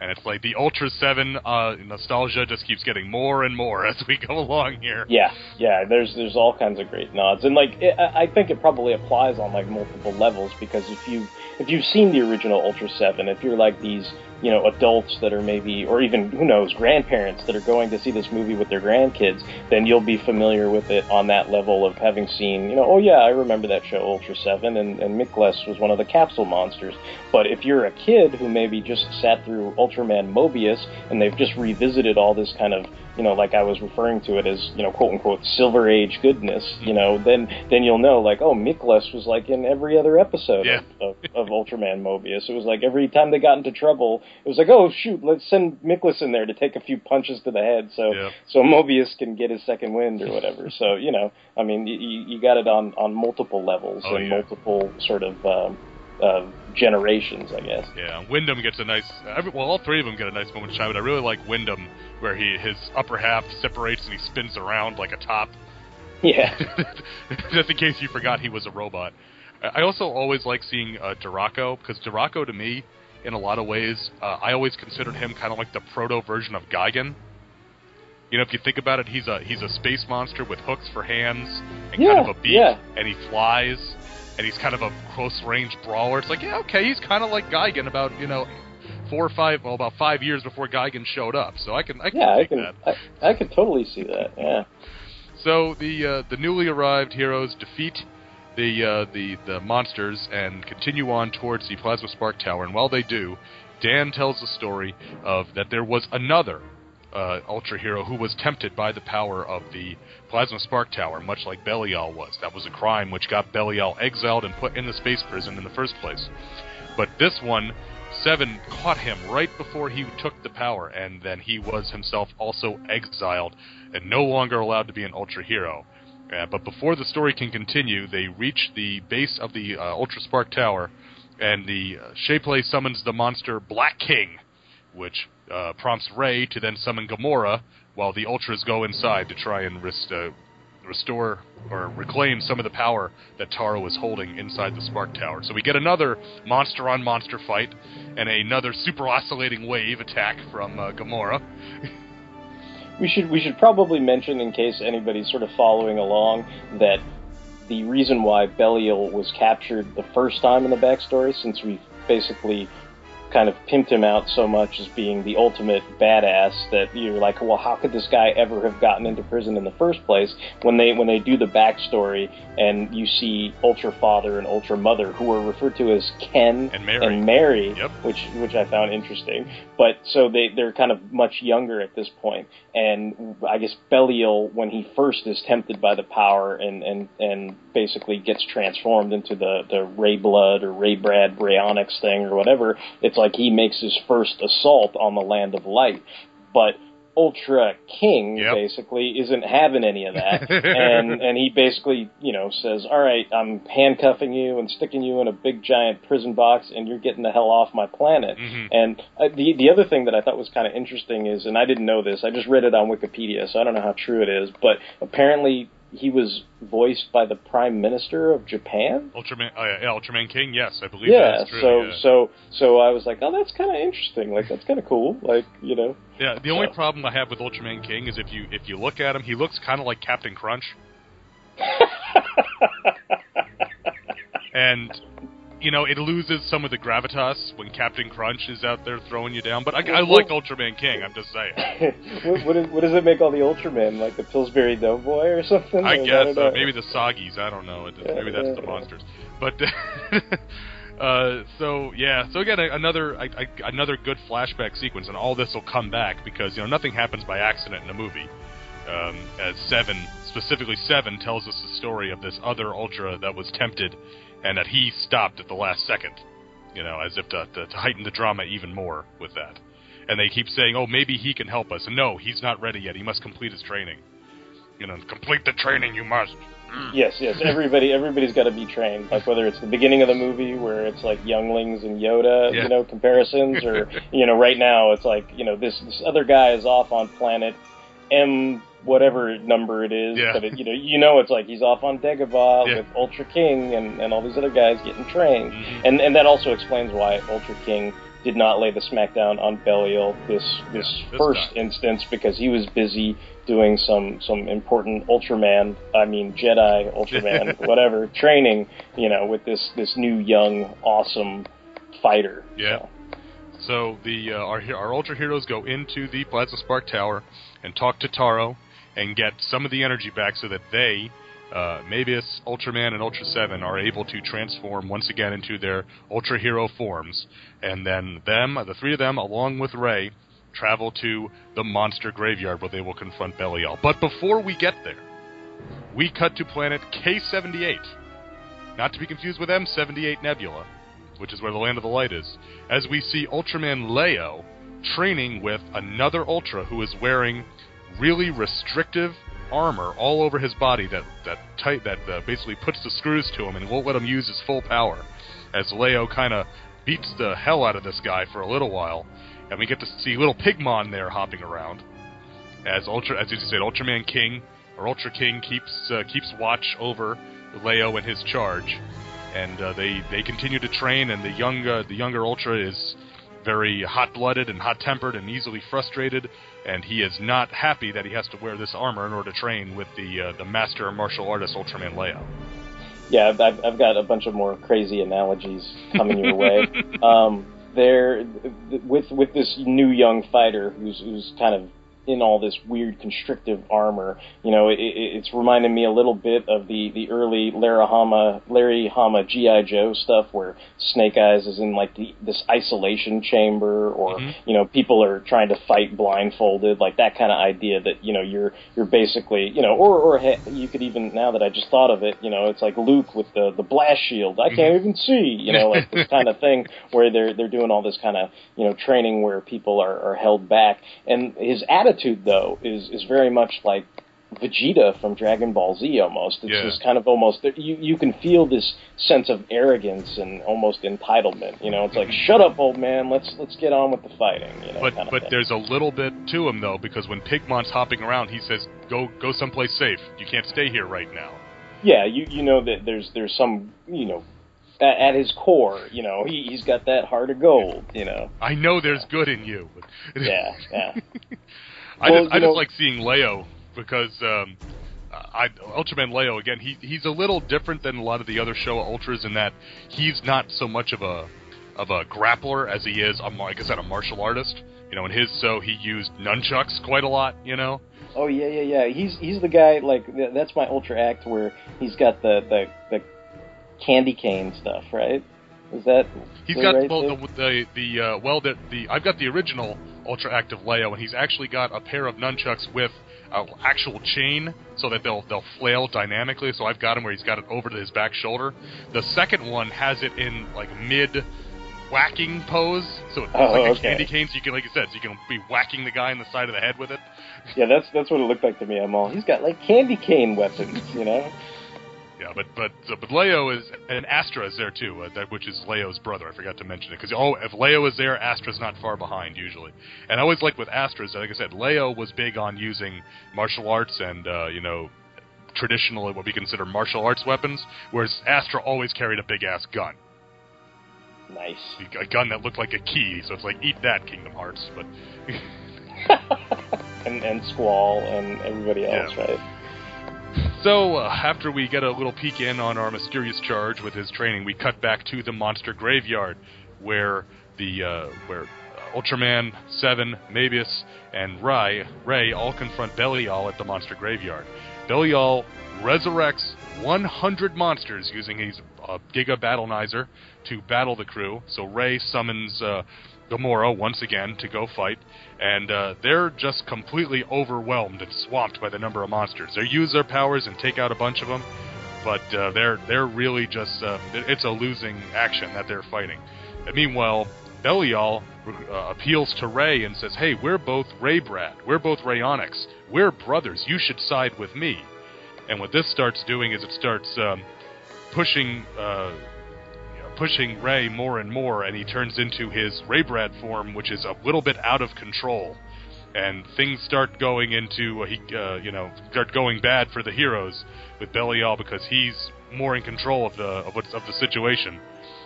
And it's like the Ultra Seven uh, nostalgia just keeps getting more and more as we go along here. Yeah, yeah. There's there's all kinds of great nods, and like it, I think it probably applies on like multiple levels because if you if you've seen the original Ultra Seven, if you're like these you know adults that are maybe or even who knows grandparents that are going to see this movie with their grandkids, then you'll be familiar with it on that level of having seen you know oh yeah I remember that show Ultra Seven and and Miklas was one of the capsule monsters. But if you're a kid who maybe just sat through Ultraman Mebius and they've just revisited all this kind of you know, like I was referring to it as, you know, quote unquote silver age goodness, you know, then then you'll know like, oh, Miklas was like in every other episode Yeah. of, of, of Ultraman Mebius. It was like every time they got into trouble, it was like, oh shoot, let's send Miklas in there to take a few punches to the head so Yeah. so Mebius can get his second wind or whatever. so you know, I mean, you, you got it on on multiple levels Oh, and yeah. multiple sort of um, uh, generations, I guess. Yeah, Windom gets a nice. Every, well, all three of them get a nice moment to shine, but I really like Windom, where he his upper half separates and he spins around like a top. Yeah. Just in case you forgot he was a robot. I also always like seeing uh, Dorako because Dorako to me, in a lot of ways, uh, I always considered him kind of like the proto version of Gigan. You know, if you think about it, he's a he's a space monster with hooks for hands and Yeah, kind of a beak, yeah. and he flies, and he's kind of a close range brawler. It's like, yeah, okay, he's kind of like Gigan about you know four or five, well, about five years before Gigan showed up. So I can I can Yeah, I can that. I, I can totally see that. Yeah. So the uh, the newly arrived heroes defeat the uh, the the monsters and continue on towards the Plasma Spark Tower. And while they do, Dan tells the story of that there was another uh, Ultra hero who was tempted by the power of the Plasma Spark Tower, much like Belial was. That was a crime which got Belial exiled and put in the space prison in the first place. But this one, Seven caught him right before he took the power, and then he was himself also exiled and no longer allowed to be an Ultra hero. Uh, but before the story can continue, they reach the base of the uh, Ultra Spark Tower, and the uh, Shapley summons the monster Black King, which uh, prompts Ray to then summon Gomora, while the Ultras go inside to try and rest, uh, restore or reclaim some of the power that Taro was holding inside the Spark Tower. So we get another monster on monster fight, and another super oscillating wave attack from uh, Gomora. We should we should probably mention in case anybody's sort of following along that the reason why Belial was captured the first time in the backstory, since we basically kind of pimped him out so much as being the ultimate badass that you're like, well, how could this guy ever have gotten into prison in the first place? When they when they do the backstory and you see Ultra Father and Ultra Mother, who are referred to as Ken And Mary. and Mary, Yep. which which I found interesting. But so they they're kind of much younger at this point, and I guess Belial, when he first is tempted by the power and and and basically gets transformed into the the Ray Blood or Ray Brad Reionyx thing or whatever, it's like he makes his first assault on the land of light, but. Ultra King Yep. basically isn't having any of that, and and he basically you know says, "All right, I'm handcuffing you and sticking you in a big giant prison box, and you're getting the hell off my planet." Mhm. And uh, the the other thing that I thought was kind of interesting is, and I didn't know this, I just read it on Wikipedia, so I don't know how true it is, but apparently he was voiced by the Prime Minister of Japan. Ultraman, uh, yeah, Ultraman King. Yes, I believe Yeah, that's true. so yeah. so so I was like, oh, that's kind of interesting. Like that's kind of cool. Like you know, Yeah, the only problem I have with Ultraman King is if you if you look at him, he looks kind of like Captain Crunch, and you know it loses some of the gravitas when Captain Crunch is out there throwing you down. But I, I Ultraman King. I'm just saying. what, what, is, what does it make all the Ultramen like the Pillsbury Doughboy or something? I Like, guess don't uh, maybe the Soggies. I don't know. Maybe that's the monsters. But uh, so yeah. So again, another I, I, another good flashback sequence, and all this will come back because you know nothing happens by accident in a movie. Um, as Seven, specifically Seven, tells us the story of this other Ultra that was tempted, and that he stopped at the last second. You know, as if to, to, to heighten the drama even more with that. And they keep saying, "Oh, maybe he can help us." And no, he's not ready yet. He must complete his training. You know, complete the training. You must. Mm. Yes, yes. Everybody, everybody's got to be trained. Like whether it's the beginning of the movie where it's like younglings and Yoda, Yeah. you know, comparisons, or you know, right now it's like you know this this other guy is off on planet M whatever number it is, Yeah. but it, you know, you know, it's like he's off on Dagobah Yeah. with Ultra King and and all these other guys getting trained, Mhm. and and that also explains why Ultra King did not lay the smackdown on Belial this this Yeah, this first instance because he was busy doing some some important Ultraman, I mean Jedi Ultraman, whatever training, you know, with this this new young awesome fighter. Yeah. So, So the uh, our our ultra heroes go into the Plasma Spark Tower and talk to Taro and get some of the energy back so that they, uh, Mebius, Ultraman, and Ultra Seven are able to transform once again into their ultra hero forms, and then them, the three of them, along with Ray, travel to the monster graveyard where they will confront Belial. But before we get there, we cut to planet K78, not to be confused with M78 Nebula which is where the Land of the Light is, as we see Ultraman Leo training with another Ultra who is wearing really restrictive armor all over his body that that tight that uh, basically puts the screws to him and won't let him use his full power. As Leo kind of beats the hell out of this guy for a little while, and we get to see little Pigmon there hopping around. As Ultra, as you said, Ultraman King or Ultra King keeps uh, keeps watch over Leo and his charge and uh, they they continue to train. And the young uh, the younger Ultra is very hot blooded and hot tempered and easily frustrated, and he is not happy that he has to wear this armor in order to train with the uh, the master martial artist Ultraman Leo. yeah, I've, I've I've got a bunch of more crazy analogies coming your way. Um, there, th- with with this new young fighter who's who's kind of in all this weird constrictive armor. You know, it, it, it's reminding me a little bit of the the early Larry Hama Larry Hama GI Joe stuff, where Snake Eyes is in like the, this isolation chamber, or Mhm. you know, people are trying to fight blindfolded, like that kind of idea that you know you're you're basically you know, or or he, you could even now that I just thought of it, you know, it's like Luke with the the blast shield. I can't even see, you know, like this kind of thing where they're they're doing all this kind of you know training where people are, are held back, and his attitude though is is very much like Vegeta from Dragon Ball Z almost. It's Yeah. just kind of almost you you can feel this sense of arrogance and almost entitlement. You know, it's like mm-hmm. shut up, old man. Let's let's get on with the fighting. You know, But kind of but thing. there's a little bit to him though, because when Pigmon's hopping around, he says, "Go go someplace safe. You can't stay here right now." yeah, you you know that there's there's some you know. At, at his core, you know, he, he's got that heart of gold, you know. I know there's good in you. Yeah, yeah. I Well, just I just know- like seeing Leo because um, I Ultraman Leo again. He he's a little different than a lot of the other Showa Ultras in that he's not so much of a of a grappler as he is, a, like I said, a martial artist. You know, in his so he used nunchucks quite a lot. You know. Oh yeah, yeah, yeah. He's he's the guy. Like that's my ultra act where he's got the the, the candy cane stuff, right? Is that? He's got right well, the the, the uh, well the the I've got the original ultra active Leo, and he's actually got a pair of nunchucks with an actual chain so that they'll they'll flail dynamically. So I've got him where he's got it over to his back shoulder. The second one has it in like mid whacking pose, so it's oh, like okay. a candy cane. So you can, like you said, so you can be whacking the guy in the side of the head with it. Yeah, that's that's what it looked like to me. I'm all he's got like candy cane weapons, you know. Yeah, but but uh, but Leo is and Astra is there too, uh, that which is Leo's brother. I forgot to mention it because oh, if Leo is there, Astra's not far behind usually. And I always like with Astra's, like I said, Leo was big on using martial arts and uh, you know traditionally what we consider martial arts weapons, whereas Astra always carried a big ass gun. Nice. A gun that looked like a key, so it's like eat that Kingdom Hearts, but. and and Squall and everybody else, Yeah. right? So, uh, after we get a little peek in on our mysterious charge with his training, we cut back to the monster graveyard, where the uh, where Ultraman, Seven, Mebius, and Rai Ray all confront Belial at the monster graveyard. Belial resurrects 100 monsters using his uh, Giga Battlenizer to battle the crew. So Ray summons uh, Gomora once again to go fight, and uh, they're just completely overwhelmed and swamped by the number of monsters. They use their powers and take out a bunch of them, but uh, they're they're really just uh, it's a losing action that they're fighting. And meanwhile, Belial uh, appeals to Ray and says, "Hey, we're both Raybrad. We're both Reionyx. We're brothers. You should side with me." And what this starts doing is it starts um, pushing uh, pushing Ray more and more, and he turns into his Raybrad form, which is a little bit out of control. And things start going into uh, he uh, you know start going bad for the heroes with Belial because he's more in control of the of what's of the situation.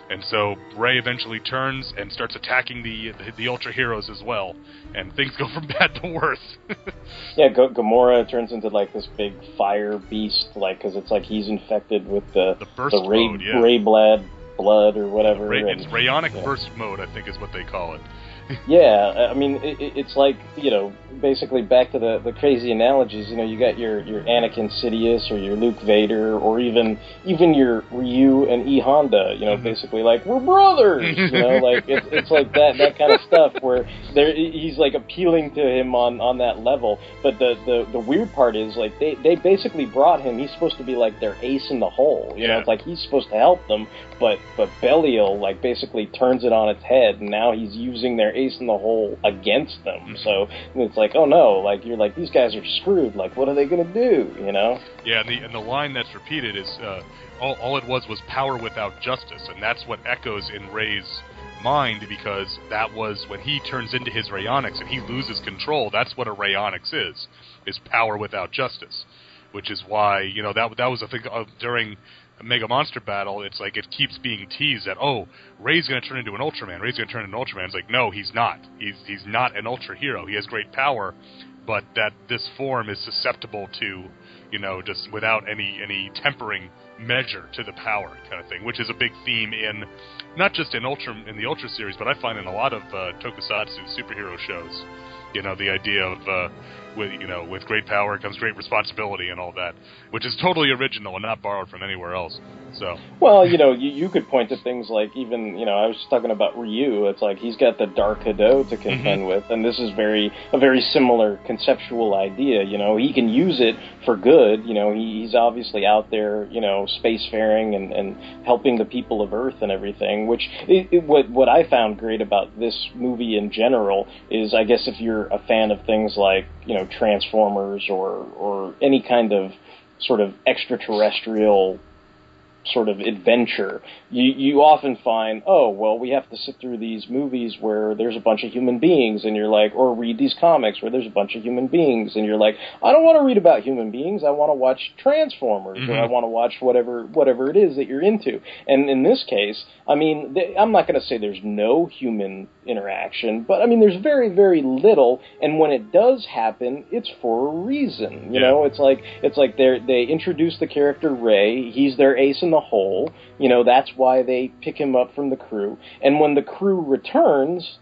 And so Ray eventually turns and starts attacking the the, the ultra heroes as well, and things go from bad to worse. Yeah, G- Gomora turns into like this big fire beast, like because it's like he's infected with the The burst Ray mode, yeah. Ray blood blood or whatever. It's Rayonic burst mode, I think, is what they call it. Yeah, I mean, it, it- it's like you know, basically back to the, the crazy analogies. You know, you got your your Anakin Sidious or your Luke Vader or even even your Ryu and E Honda. You know, Mhm. basically like we're brothers. You know, like it's it's like that that kind of stuff where there he's like appealing to him on on that level. But the the the weird part is like they they basically brought him. He's supposed to be like their ace in the hole. You know, it's like he's supposed to help them, but but Belial like basically turns it on its head, and now he's using their ace in the hole against them. Mhm. So it's like, oh no, like you're like these guys are screwed. Like what are they gonna do? You know? Yeah, and the and the line that's repeated is uh, all all it was was power without justice, and that's what echoes in Ray's mind because that was when he turns into his Reionyx and he loses control. That's what a Reionyx is: is power without justice, which is why you know that that was a thing uh, during. Mega Monster Battle, it's like it keeps being teased that oh Ray's going to turn into an Ultraman. Ray's going to turn into an Ultraman. It's like no, he's not. He's he's not an Ultra hero. He has great power, but that this form is susceptible to you know, just without any any tempering measure to the power kind of thing, which is a big theme in not just in Ultra in the Ultra series, but I find in a lot of uh, Tokusatsu superhero shows. You know, the idea of uh, with you know with great power comes great responsibility and all that, which is totally original and not borrowed from anywhere else. So Well, you know, you, you could point to things like even, you know, I was just talking about Ryu. It's like he's got the Dark Hado to contend mm-hmm. with, and this is very a very similar conceptual idea. You know, he can use it for good. You know, he, he's obviously out there, you know, spacefaring and, and helping the people of Earth and everything. Which it, it, what what I found great about this movie in general is, I guess, if you're a fan of things like you know Transformers or or any kind of sort of extraterrestrial sort of adventure, you you often find, oh well, we have to sit through these movies where there's a bunch of human beings, and you're like, or read these comics where there's a bunch of human beings, and you're like, I don't want to read about human beings, I want to watch Transformers, or Mhm. I want to watch whatever whatever it is that you're into. And in this case, I mean, th- I'm not going to say there's no human interaction, but I mean, there's very very little, and when it does happen, it's for a reason. You Yeah. know, it's like it's like they they introduce the character Ray. He's their ace in in the hole. You know, that's why they pick him up from the crew. And when the crew returns,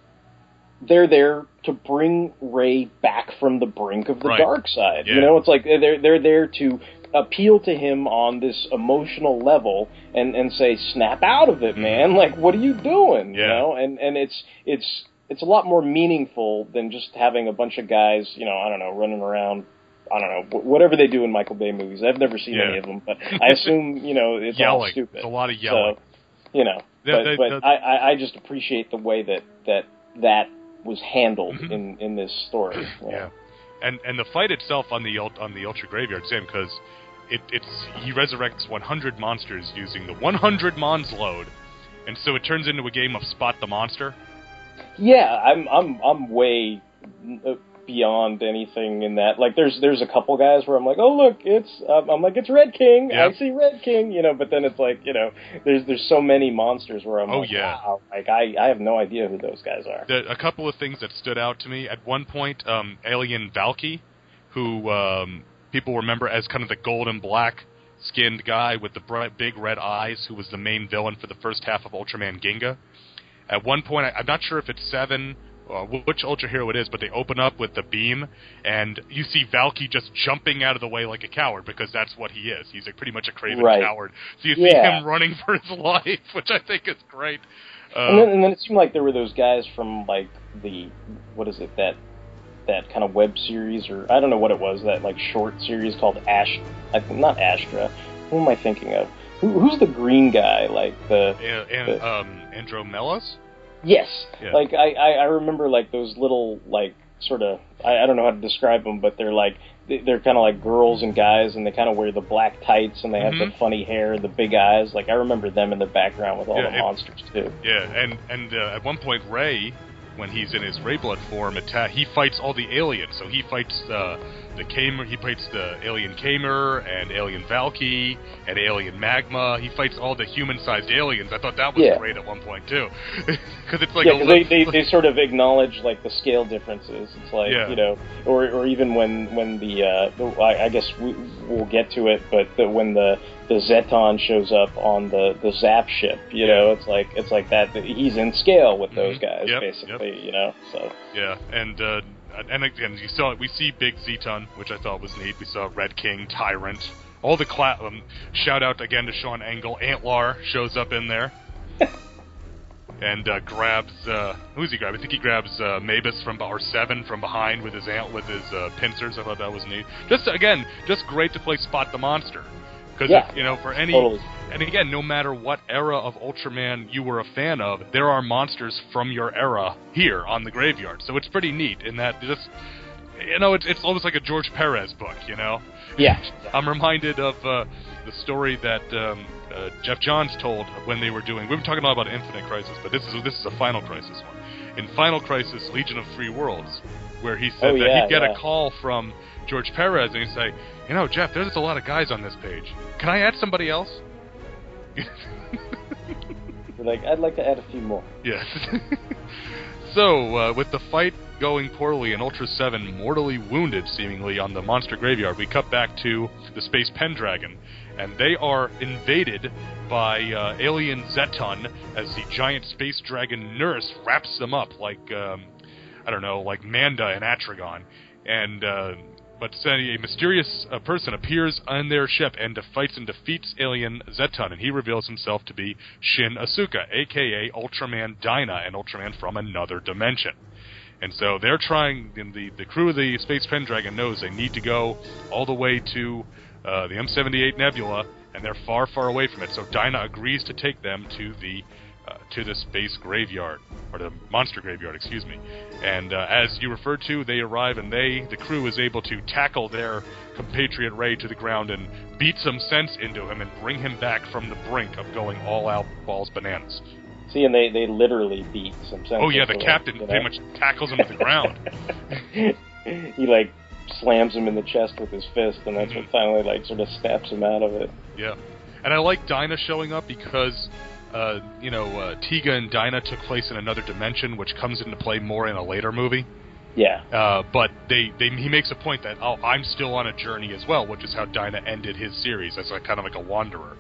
they're there to bring Ray back from the brink of the Right. dark side. Yeah. You know, it's like they're they're there to appeal to him on this emotional level and and say snap out of it mm-hmm. man like what are you doing you know and and it's it's it's a lot more meaningful than just having a bunch of guys you know i don't know running around I don't know whatever they do in Michael Bay movies. I've never seen Yeah. any of them, but I assume you know it's all stupid. It's a lot of yelling. So, you know, The- but, the- but the- I, I, just appreciate the way that that that was handled Mhm. in in this story. know. Yeah, and and the fight itself on the on the Ultra Graveyard Sim because it, it's he resurrects 100 monsters using the 100 Monsload, and so it turns into a game of spot the monster. Yeah, I'm I'm I'm way uh, beyond anything in that. Like, there's there's a couple guys where I'm like, oh look, it's um, I'm like it's Red King. Yeah. I see Red King, you know. But then it's like, you know, there's there's so many monsters where I'm Oh, like, yeah. wow, like I I have no idea who those guys are. The, a couple of things that stood out to me at one point, um, Alien Valky, who um, people remember as kind of the golden black skinned guy with the bright, big red eyes, who was the main villain for the first half of Ultraman Ginga. At one point, I, I'm not sure if it's seven. Uh, which ultra hero it is, but they open up with the beam, and you see Valky just jumping out of the way like a coward because that's what he is. He's like pretty much a craven Right. coward. So you see Yeah. him running for his life, which I think is great. Uh, and, then, and then it seemed like there were those guys from like the what is it that that kind of web series or I don't know what it was that like short series called Ash I think not Astra. Who am I thinking of? Who, who's the green guy? Like the and, and um, Andromelos. Yes, Yeah. like I, I I remember like those little like sort of I, I don't know how to describe them, but they're like they- they're kind of like girls and guys, and they kind of wear the black tights and they have Mhm. the funny hair, the big eyes. Like I remember them in the background with all Yeah, the it- monsters too. Yeah, and and uh, at one point Ray, when he's in his Ray Blood form, attack he fights all the aliens. So he fights uh, the Kamer, he fights the alien Kamer and alien Valky and alien Magma. He fights all the human-sized aliens. I thought that was Yeah. great at one point too, because it's like yeah, a 'cause li- they, they they sort of acknowledge like the scale differences. It's like Yeah. you know, or or even when when the, uh, the I, I guess we, we'll get to it, but the, when the the Zetton shows up on the the Zap ship, you know, it's like it's like that. He's in scale with those Mhm. guys, Yep, basically. You know, so Yeah, and uh, and again, you saw we see Big Zetton, which I thought was neat. We saw Red King, Tyrant, all the cla- um, shout out again to Sean Engel. Antlar shows up in there. And uh, grabs uh, who's he grab? I think he grabs uh, Mebius from or Seven from behind with his ant with his uh, pincers. I thought that was neat. Just again, just great to play Spot the Monster because Yeah. you know for any totally. and again, no matter what era of Ultraman you were a fan of, there are monsters from your era here on the graveyard. So it's pretty neat in that just you know, it's it's almost like a George Perez book, you know. Yeah. I'm reminded of uh, the story that um, uh, Geoff Johns told when they were doing. We were talking a lot about Infinite Crisis, but this is this is a Final Crisis one. In Final Crisis, Legion of Three Worlds, where he said Oh, that yeah, he'd get yeah. a call from George Perez and he'd say, "You know, Jeff, there's a lot of guys on this page. Can I add somebody else?" Like I'd like to add a few more. Yes. so, uh, with the fight going poorly and Ultra 7 mortally wounded, seemingly, on the monster graveyard, we cut back to the Space Pendragon. And they are invaded by uh, alien Zetton as the giant space dragon nurse wraps them up like, um, I don't know, like Manda and Atragon. And, uh, but then a mysterious uh, person appears on their ship and fights and defeats alien Zetton, and he reveals himself to be Shin Asuka, aka Ultraman Dyna, and Ultraman from another dimension. And so they're trying, and the, the crew of the Space Pendragon knows they need to go all the way to uh, the M78 Nebula, and they're far, far away from it. So Dyna agrees to take them to the uh, to the space graveyard or the monster graveyard, excuse me. And uh, as you referred to, they arrive and they, the crew, is able to tackle their compatriot Ray to the ground and beat some sense into him and bring him back from the brink of going all out balls bananas. See, and they they literally beat some sense. Oh yeah, the captain him, you pretty much tackles him to the ground. he like slams him in the chest with his fist, and that's Mhm. what finally like sort of snaps him out of it. Yeah, and I like Dyna showing up because, uh, you know, uh, Tiga and Dyna took place in another dimension, which comes into play more in a later movie. Yeah, Uh, but they, they, he makes a point that oh, I'm still on a journey as well, which is how Dyna ended his series as a kind of like a wanderer.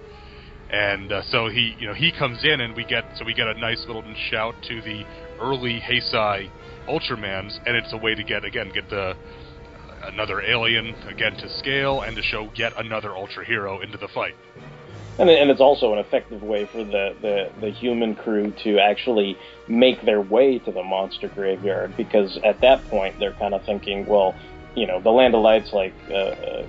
and uh, so he you know he comes in and we get so we get a nice little shout to the early Heisei Ultramans, and it's a way to get again get the another alien again to scale and to show yet another ultra hero into the fight. And, and it's also an effective way for the, the, the human crew to actually make their way to the monster graveyard because at that point they're kind of thinking, well, you know, the Land of Light's like uh, uh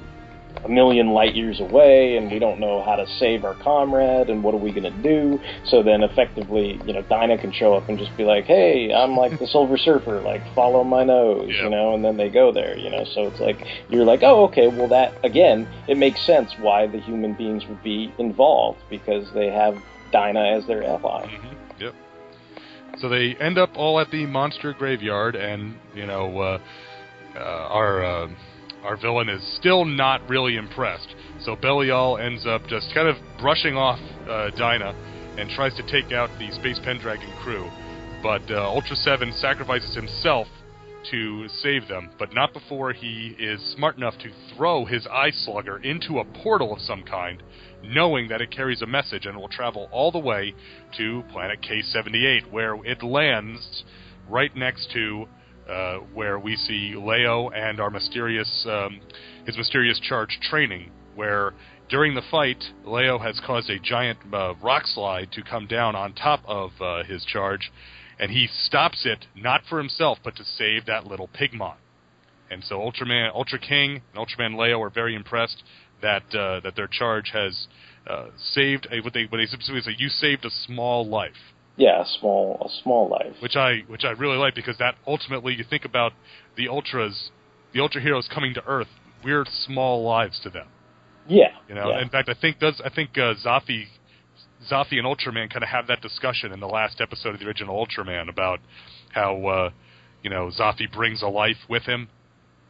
a million light years away and we don't know how to save our comrade and what are we going to do so then effectively you know Dyna can show up and just be like hey i'm like the silver surfer like follow my nose yep. you know and then they go there you know so it's like you're like oh okay well that again it makes sense why the human beings would be involved because they have Dyna as their ally mm-hmm. yep so they end up all at the monster graveyard and you know uh, uh, our uh, our villain is still not really impressed. So Belial ends up just kind of brushing off uh, Dyna and tries to take out the Space Pendragon crew. But uh, Ultra 7 sacrifices himself to save them, but not before he is smart enough to throw his eye slugger into a portal of some kind, knowing that it carries a message and will travel all the way to planet K78, where it lands right next to uh, where we see Leo and our mysterious um, his mysterious charge training, where during the fight Leo has caused a giant uh, rock slide to come down on top of uh, his charge, and he stops it not for himself but to save that little pigmon. And so Ultraman, Ultra King, and Ultraman Leo are very impressed that uh, that their charge has uh, saved a, what they what they specifically say you saved a small life yeah, a small a small life. Which I which I really like because that ultimately you think about the ultras, the ultra heroes coming to Earth, we're small lives to them. Yeah. You know, yeah. in fact, I think does I think uh, Zoffy, Zoffy and Ultraman kind of have that discussion in the last episode of the original Ultraman about how uh, you know Zoffy brings a life with him,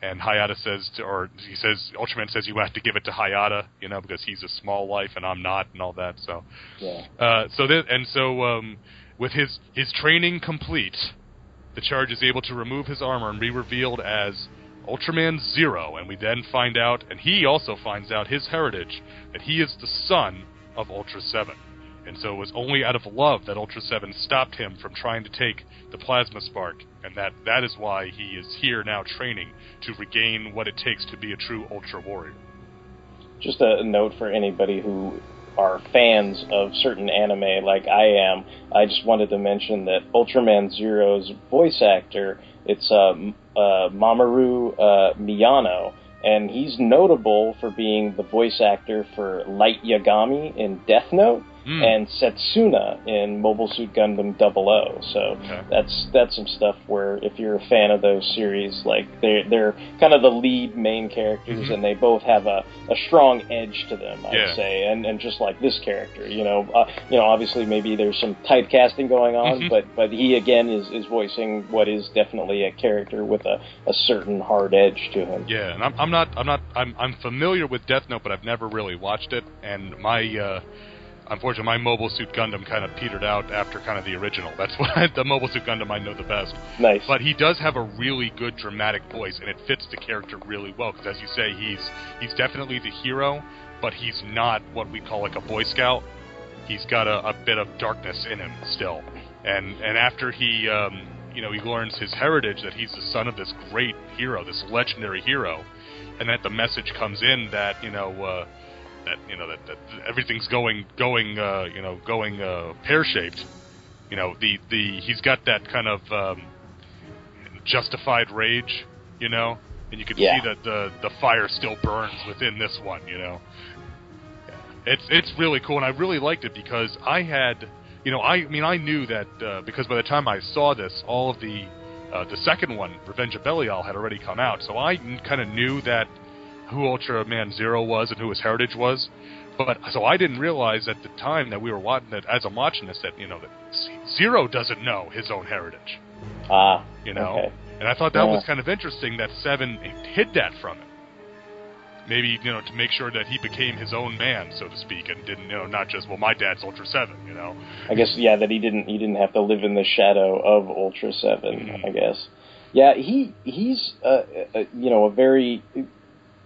and Hayata says to, or he says Ultraman says you have to give it to Hayata, you know, because he's a small life and I'm not, and all that. So, yeah. Uh, so then, and so um, with his, his training complete, the charge is able to remove his armor and be revealed as Ultraman Zero, and we then find out, and he also finds out his heritage, that he is the son of Ultra 7. And so it was only out of love that Ultra 7 stopped him from trying to take the Plasma Spark, and that, that is why he is here now training to regain what it takes to be a true Ultra Warrior. Just a note for anybody who are fans of certain anime like I am, I just wanted to mention that Ultraman Zero's voice actor, it's uh, uh, Mamoru uh, Miyano, and he's notable for being the voice actor for Light Yagami in Death Note mm. and Setsuna in Mobile Suit Gundam 00. So okay. that's that's some stuff where if you're a fan of those series, like they're they're kind of the lead main characters, mm-hmm. and they both have a, a strong edge to them, I'd yeah. say, and and just like this character, you know, uh, you know, obviously maybe there's some typecasting going on, mm-hmm. but but he again is is voicing what is definitely a character with a, a certain hard edge to him. Yeah, and I'm, I'm not I'm not I'm I'm familiar with Death Note, but I've never really watched it, and my uh, unfortunately, my Mobile Suit Gundam kind of petered out after kind of the original. That's what I, the Mobile Suit Gundam I know the best. Nice. But he does have a really good dramatic voice, and it fits the character really well. Because as you say, he's he's definitely the hero, but he's not what we call like a Boy Scout. He's got a, a bit of darkness in him still, and and after he. Um, you know, he learns his heritage that he's the son of this great hero, this legendary hero, and that the message comes in that you know uh, that you know that, that everything's going going uh, you know going uh, pear shaped. You know the the he's got that kind of um, justified rage, you know, and you can yeah. see that the the fire still burns within this one, you know. It's it's really cool, and I really liked it because I had, you know, I, I mean I knew that uh, because by the time I saw this, all of the uh, the second one, Revenge of Belial, had already come out, so I kind of knew that who Ultraman Zero was and who his heritage was. But so I didn't realize at the time that we were watching that as I'm watching this that you know that Zero doesn't know his own heritage. Ah, you know, okay. and I thought that yeah. was kind of interesting that Seven hid that from him. Maybe you know to make sure that he became his own man, so to speak, and didn't you know not just well my dad's Ultra Seven, you know. I guess yeah that he didn't he didn't have to live in the shadow of Ultra 7 mm-hmm. I guess. Yeah, he he's uh, uh, you know a very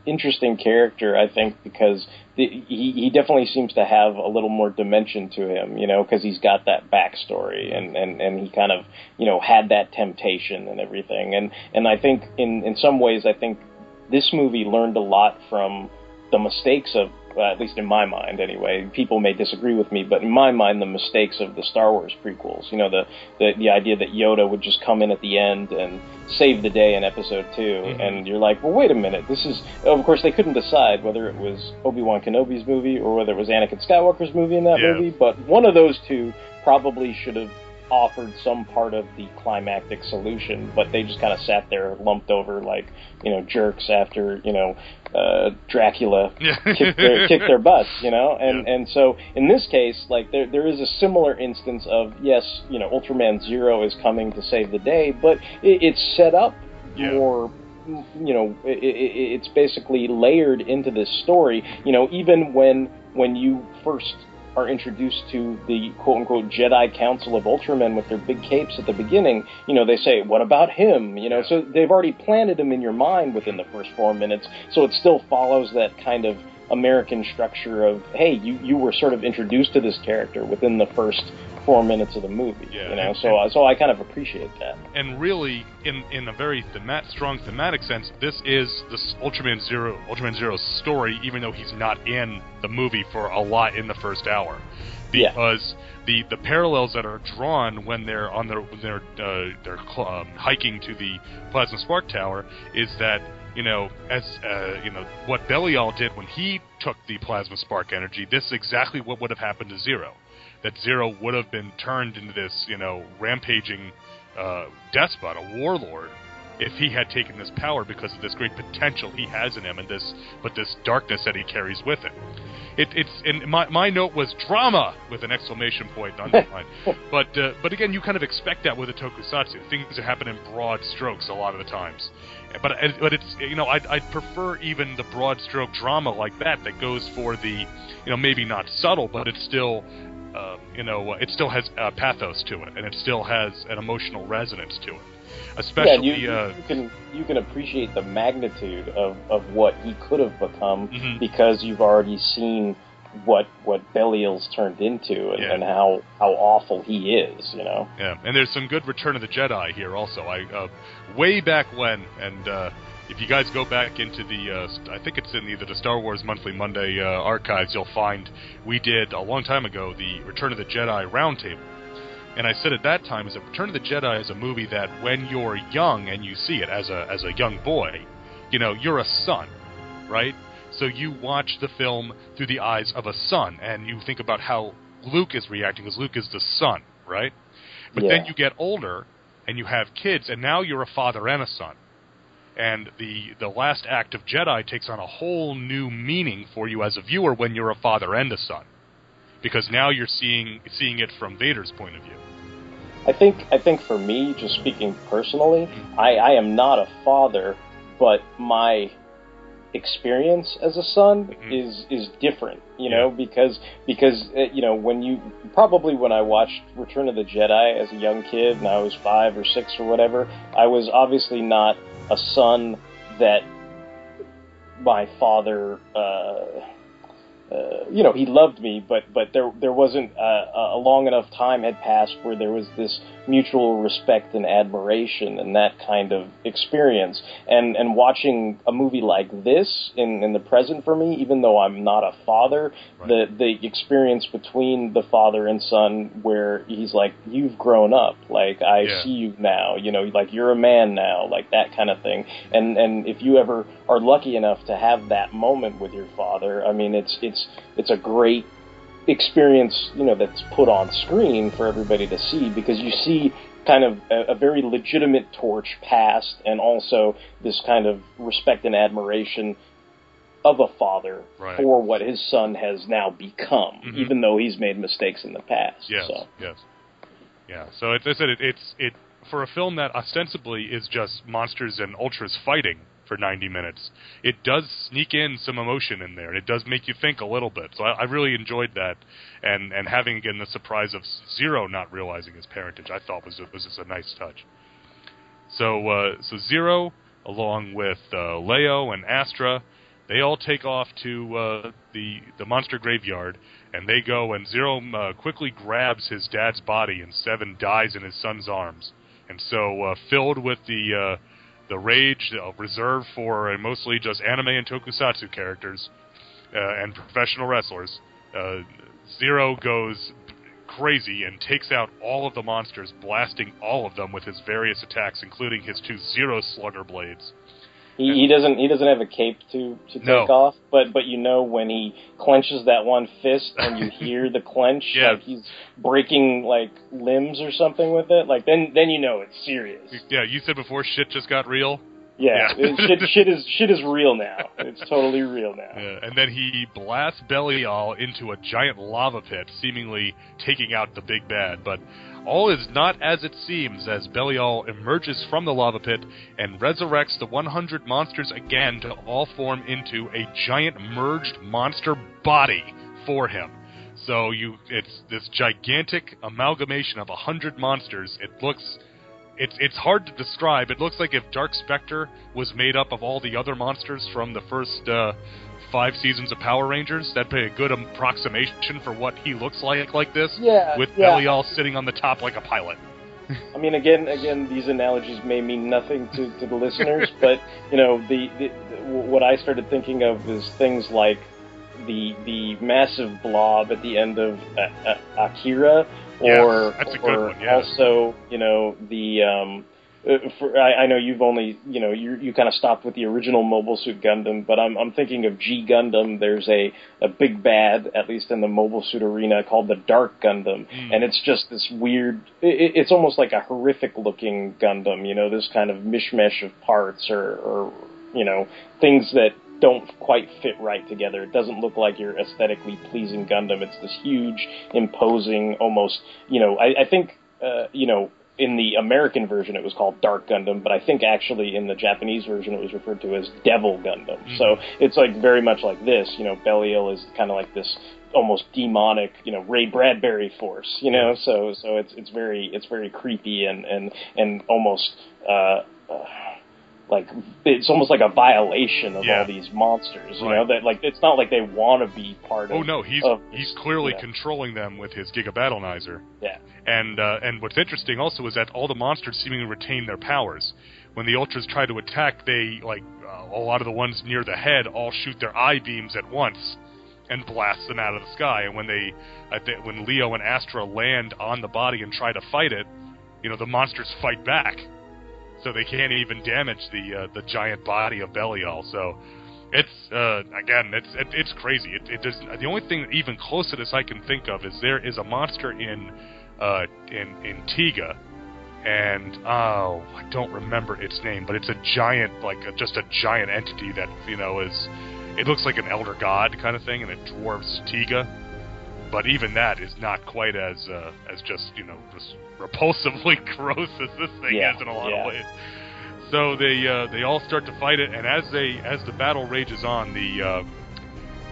interesting character, I think, because the, he he definitely seems to have a little more dimension to him, you know, because he's got that backstory and and and he kind of you know had that temptation and everything, and and I think in in some ways I think this movie learned a lot from the mistakes of uh, at least in my mind anyway. People may disagree with me, but in my mind, the mistakes of the Star Wars prequels. You know, the the, the idea that Yoda would just come in at the end and save the day in Episode 2 Mhm. and you're like, well, wait a minute, this is. Of course, they couldn't decide whether it was Obi Wan Kenobi's movie or whether it was Anakin Skywalker's movie in that Yeah. movie, but one of those two probably should have offered some part of the climactic solution, but they just kind of sat there lumped over like, you know, jerks after, you know, uh, Dracula kick their kicked their butts, you know, and Yeah. and so in this case, like there there is a similar instance of yes, you know, Ultraman Zero is coming to save the day, but it, it's set up Yeah. more. You know, it, it, it's basically layered into this story. You know, even when when you first are introduced to the quote unquote Jedi Council of Ultramen with their big capes at the beginning, you know, they say, What about him? You know, so they've already planted him in your mind within the first four minutes, so it still follows that kind of American structure of, hey, you, you were sort of introduced to this character within the first four minutes of the movie. Yeah, You know, and- so uh, so I kind of appreciate that. and really, in in a very themat- strong thematic sense, this is this Ultraman Zero Ultraman Zero's story, even though he's not in the movie for a lot in the first hour, Yeah. because the the parallels that are drawn when they're on their when they're uh, they're um, hiking to the Plasma Spark Tower is that. You know, as uh, you know, what Belial did when he took the plasma spark energy, this is exactly what would have happened to Zero. That Zero would have been turned into this, you know, rampaging uh, despot, a warlord, if he had taken this power because of this great potential he has in him and this, but this darkness that he carries with him. It, it's and my my note was drama with an exclamation point underlined. but uh, but again, you kind of expect that with a tokusatsu. Things happen in broad strokes a lot of the times. But but it's you know I'd, I'd prefer even the broad stroke drama like that that goes for the you know maybe not subtle, but it's still uh, you know it still has uh, pathos to it and it still has an emotional resonance to it. Especially yeah, you, uh, you can you can appreciate the magnitude of, of what he could have become Mhm. because you've already seen what what Belial's turned into and, Yeah. and how how awful he is. You know. Yeah, and there's some good Return of the Jedi here also. I uh, way back when, and uh, if you guys go back into the, uh, I think it's in either the Star Wars Monthly Monday uh, archives, you'll find we did a long time ago the Return of the Jedi roundtable. And I said at that time, is that Return of the Jedi is a movie that when you're young and you see it as a as a young boy, you know, you're a son, right? So you watch the film through the eyes of a son, and you think about how Luke is reacting, because Luke is the son, right? But then you get older and you have kids, and now you're a father and a son. And the the last act of Jedi takes on a whole new meaning for you as a viewer when you're a father and a son, because now you're seeing seeing it from Vader's point of view. I think I think for me, just speaking personally, I, I am not a father, but my experience as a son Mhm. is is different, you know, because because uh, you know when you probably when I watched Return of the Jedi as a young kid and I was five or six or whatever, I was obviously not a son that my father. Uh, uh, you know, he loved me, but but there there wasn't a long enough time had passed where there was this mutual respect and admiration and that kind of experience. And and watching a movie like this in in the present for me, even though I'm not a father, Right. the the experience between the father and son, where he's like, "You've grown up, like I Yeah. see you now, you know, like you're a man now, like that kind of thing." And and if you ever are lucky enough to have that moment with your father, I mean, it's it's it's a great experience, you know, that's put on screen for everybody to see because you see kind of a, a very legitimate torch passed and also this kind of respect and admiration of a father Right. for what his son has now become, Mhm. even though he's made mistakes in the past. Yes, So. yes, yeah. So it's, I said it, it's it for a film that ostensibly is just monsters and ultras fighting for 90 minutes. It does sneak in some emotion in there, and it does make you think a little bit. So I, I really enjoyed that, and and having again the surprise of Zero not realizing his parentage, I thought was was just a nice touch. So uh, so Zero, along with uh, Leo and Astra, They all take off to uh, the the monster graveyard, and they go. And Zero uh, quickly grabs his dad's body, and Seven dies in his son's arms. And so, uh, filled with the uh, the rage reserved for mostly just anime and tokusatsu characters uh, and professional wrestlers, uh, Zero goes crazy and takes out all of the monsters, blasting all of them with his various attacks, including his two Zero Slugger blades. He, he doesn't he doesn't have a cape to to take No. off, but but you know when he clenches that one fist and you hear the clench, Yeah. like he's breaking like limbs or something with it, like then then you know it's serious. Yeah, you said before shit just got real. Yeah, Yeah. shit shit is shit is real now. It's totally real now. Yeah, and then he blasts Belial into a giant lava pit, seemingly taking out the big bad. But all is not as it seems, as Belial emerges from the lava pit and resurrects the 100 monsters again to all form into a giant merged monster body for him. So you, it's this gigantic amalgamation of a hundred monsters. It looks it's it's hard to describe. It looks like if Dark Spectre was made up of all the other monsters from the first uh, five seasons of Power Rangers. That'd be a good approximation for what he looks like like this. Yeah, With yeah. Belial sitting on the top like a pilot. I mean, again, again, these analogies may mean nothing to, to the listeners, but you know, the, the, the what I started thinking of is things like the the massive blob at the end of uh, uh, Akira, or Yes, that's a good or one, yeah. also, you know, the um, for, I, I know you've only, you know, you you kind of stopped with the original Mobile Suit Gundam, but I'm I'm thinking of G Gundam. There's a a big bad, at least in the Mobile Suit arena, called the Dark Gundam, Mm. and it's just this weird. It, it's almost like a horrific looking Gundam, you know, this kind of mishmash of parts or, or you know things that don't quite fit right together. It doesn't look like your aesthetically pleasing Gundam. It's this huge, imposing, almost, you know, I, I think, uh, you know, in the American version it was called Dark Gundam, but I think actually in the Japanese version it was referred to as Devil Gundam. So it's like very much like this, you know, Belial is kind of like this almost demonic, you know, Ray Bradbury force, you know. So so it's it's very it's very creepy and and and almost uh, uh like it's almost like a violation of Yeah. all these monsters, you Right. know. That like it's not like they want to be part of. Oh no, he's of he's clearly know. controlling them with his Giga Battlenizer. Yeah. And uh, and what's interesting also is that all the monsters seemingly retain their powers. When the Ultras try to attack, they like uh, a lot of the ones near the head all shoot their eye beams at once and blast them out of the sky. And when they I thi- when Leo and Astra land on the body and try to fight it, you know the monsters fight back, so they can't even damage the uh, the giant body of Belial. So it's uh, again, it's it, it's crazy. It, it does. The only thing even close to this I can think of is there is a monster in uh, in in Tiga, and oh, I don't remember its name, but it's a giant, like a, just a giant entity that you know is. It looks like an elder god kind of thing, and it dwarfs Tiga. But even that is not quite as uh, as just you know just repulsively gross as this thing Yeah, is in a lot yeah. of ways. So they uh, they all start to fight it, and as they as the battle rages on, the uh,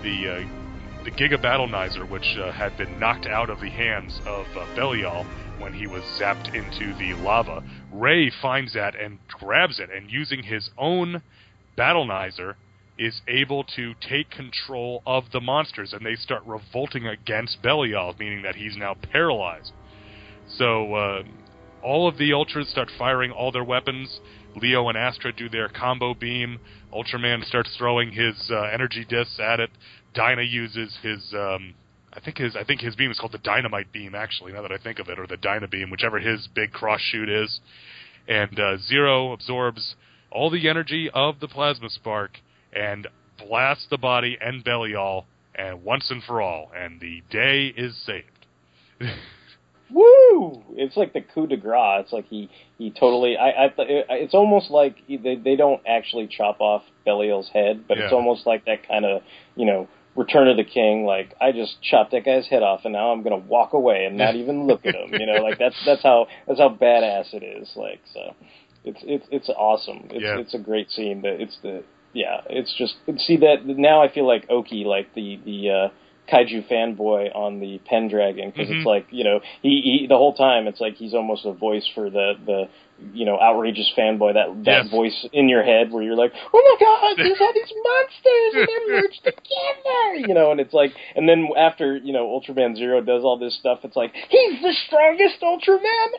the uh, the Giga Battlenizer, which uh, had been knocked out of the hands of uh, Belial when he was zapped into the lava, Ray finds that and grabs it, and using his own Battlenizer, is able to take control of the monsters, and they start revolting against Belial, meaning that he's now paralyzed. So uh, all of the Ultras start firing all their weapons. Leo and Astra do their combo beam. Ultraman starts throwing his uh, energy discs at it. Dyna uses his, um, I think his, I think his beam is called the Dynamite beam. Actually, now that I think of it, or the Dyna beam, whichever his big cross shoot is. And uh, Zero absorbs all the energy of the plasma spark and blast the body and Belial, and once and for all, and the day is saved. Woo! It's like the coup de grace. It's like he he totally. I I. It's almost like he- they they don't actually chop off Belial's head, but it's almost like that kind of you know Return of the King. Like I just chopped that guy's head off, and now I'm gonna walk away and not even look at him. You know, like that's that's how that's how badass it is. Like so, it's it's it's awesome. It's Yeah. it's a great scene. That it's the yeah. It's just see that now I feel like Oki, like the the. uh kaiju fanboy on the Pendragon because Mhm. it's like you know he, he the whole time it's like he's almost a voice for the the you know, outrageous fanboy, that that Yes. voice in your head where you're like, oh my god, there's all these monsters and they're merged together, you know, and it's like, and then after you know Ultraman Zero does all this stuff, it's like he's the strongest Ultraman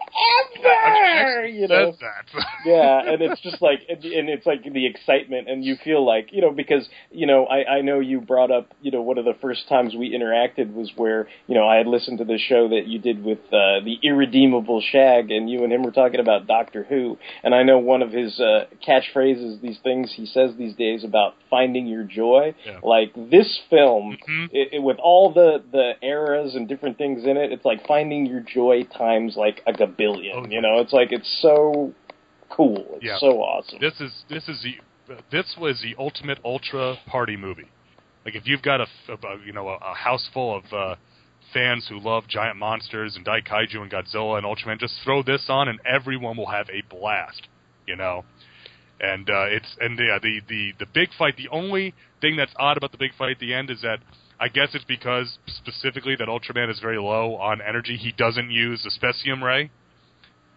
ever, you know. Yeah, and it's just like, and and it's like the excitement, and you feel like, you know, because you know, I I know you brought up, you know, one of the first times we interacted was where, you know, I had listened to the show that you did with uh, the irredeemable Shag, and you and him were talking about Doctor Who, and I know one of his uh, catchphrases, these things he says these days about finding your joy, Yeah. like this film, Mhm. it, it, with all the the eras and different things in it, it's like finding your joy times like a gabillion. Oh, you know, it's like it's so cool. It's Yeah. so awesome. this is this is the this was the ultimate ultra party movie. Like if you've got a you know a, a house full of uh, fans who love giant monsters and Daikaiju and Godzilla and Ultraman, just throw this on and everyone will have a blast. You know, and uh, it's and yeah, the the the big fight. The only thing that's odd about the big fight at the end is that. I guess it's because specifically that Ultraman is very low on energy. He doesn't use the Specium Ray.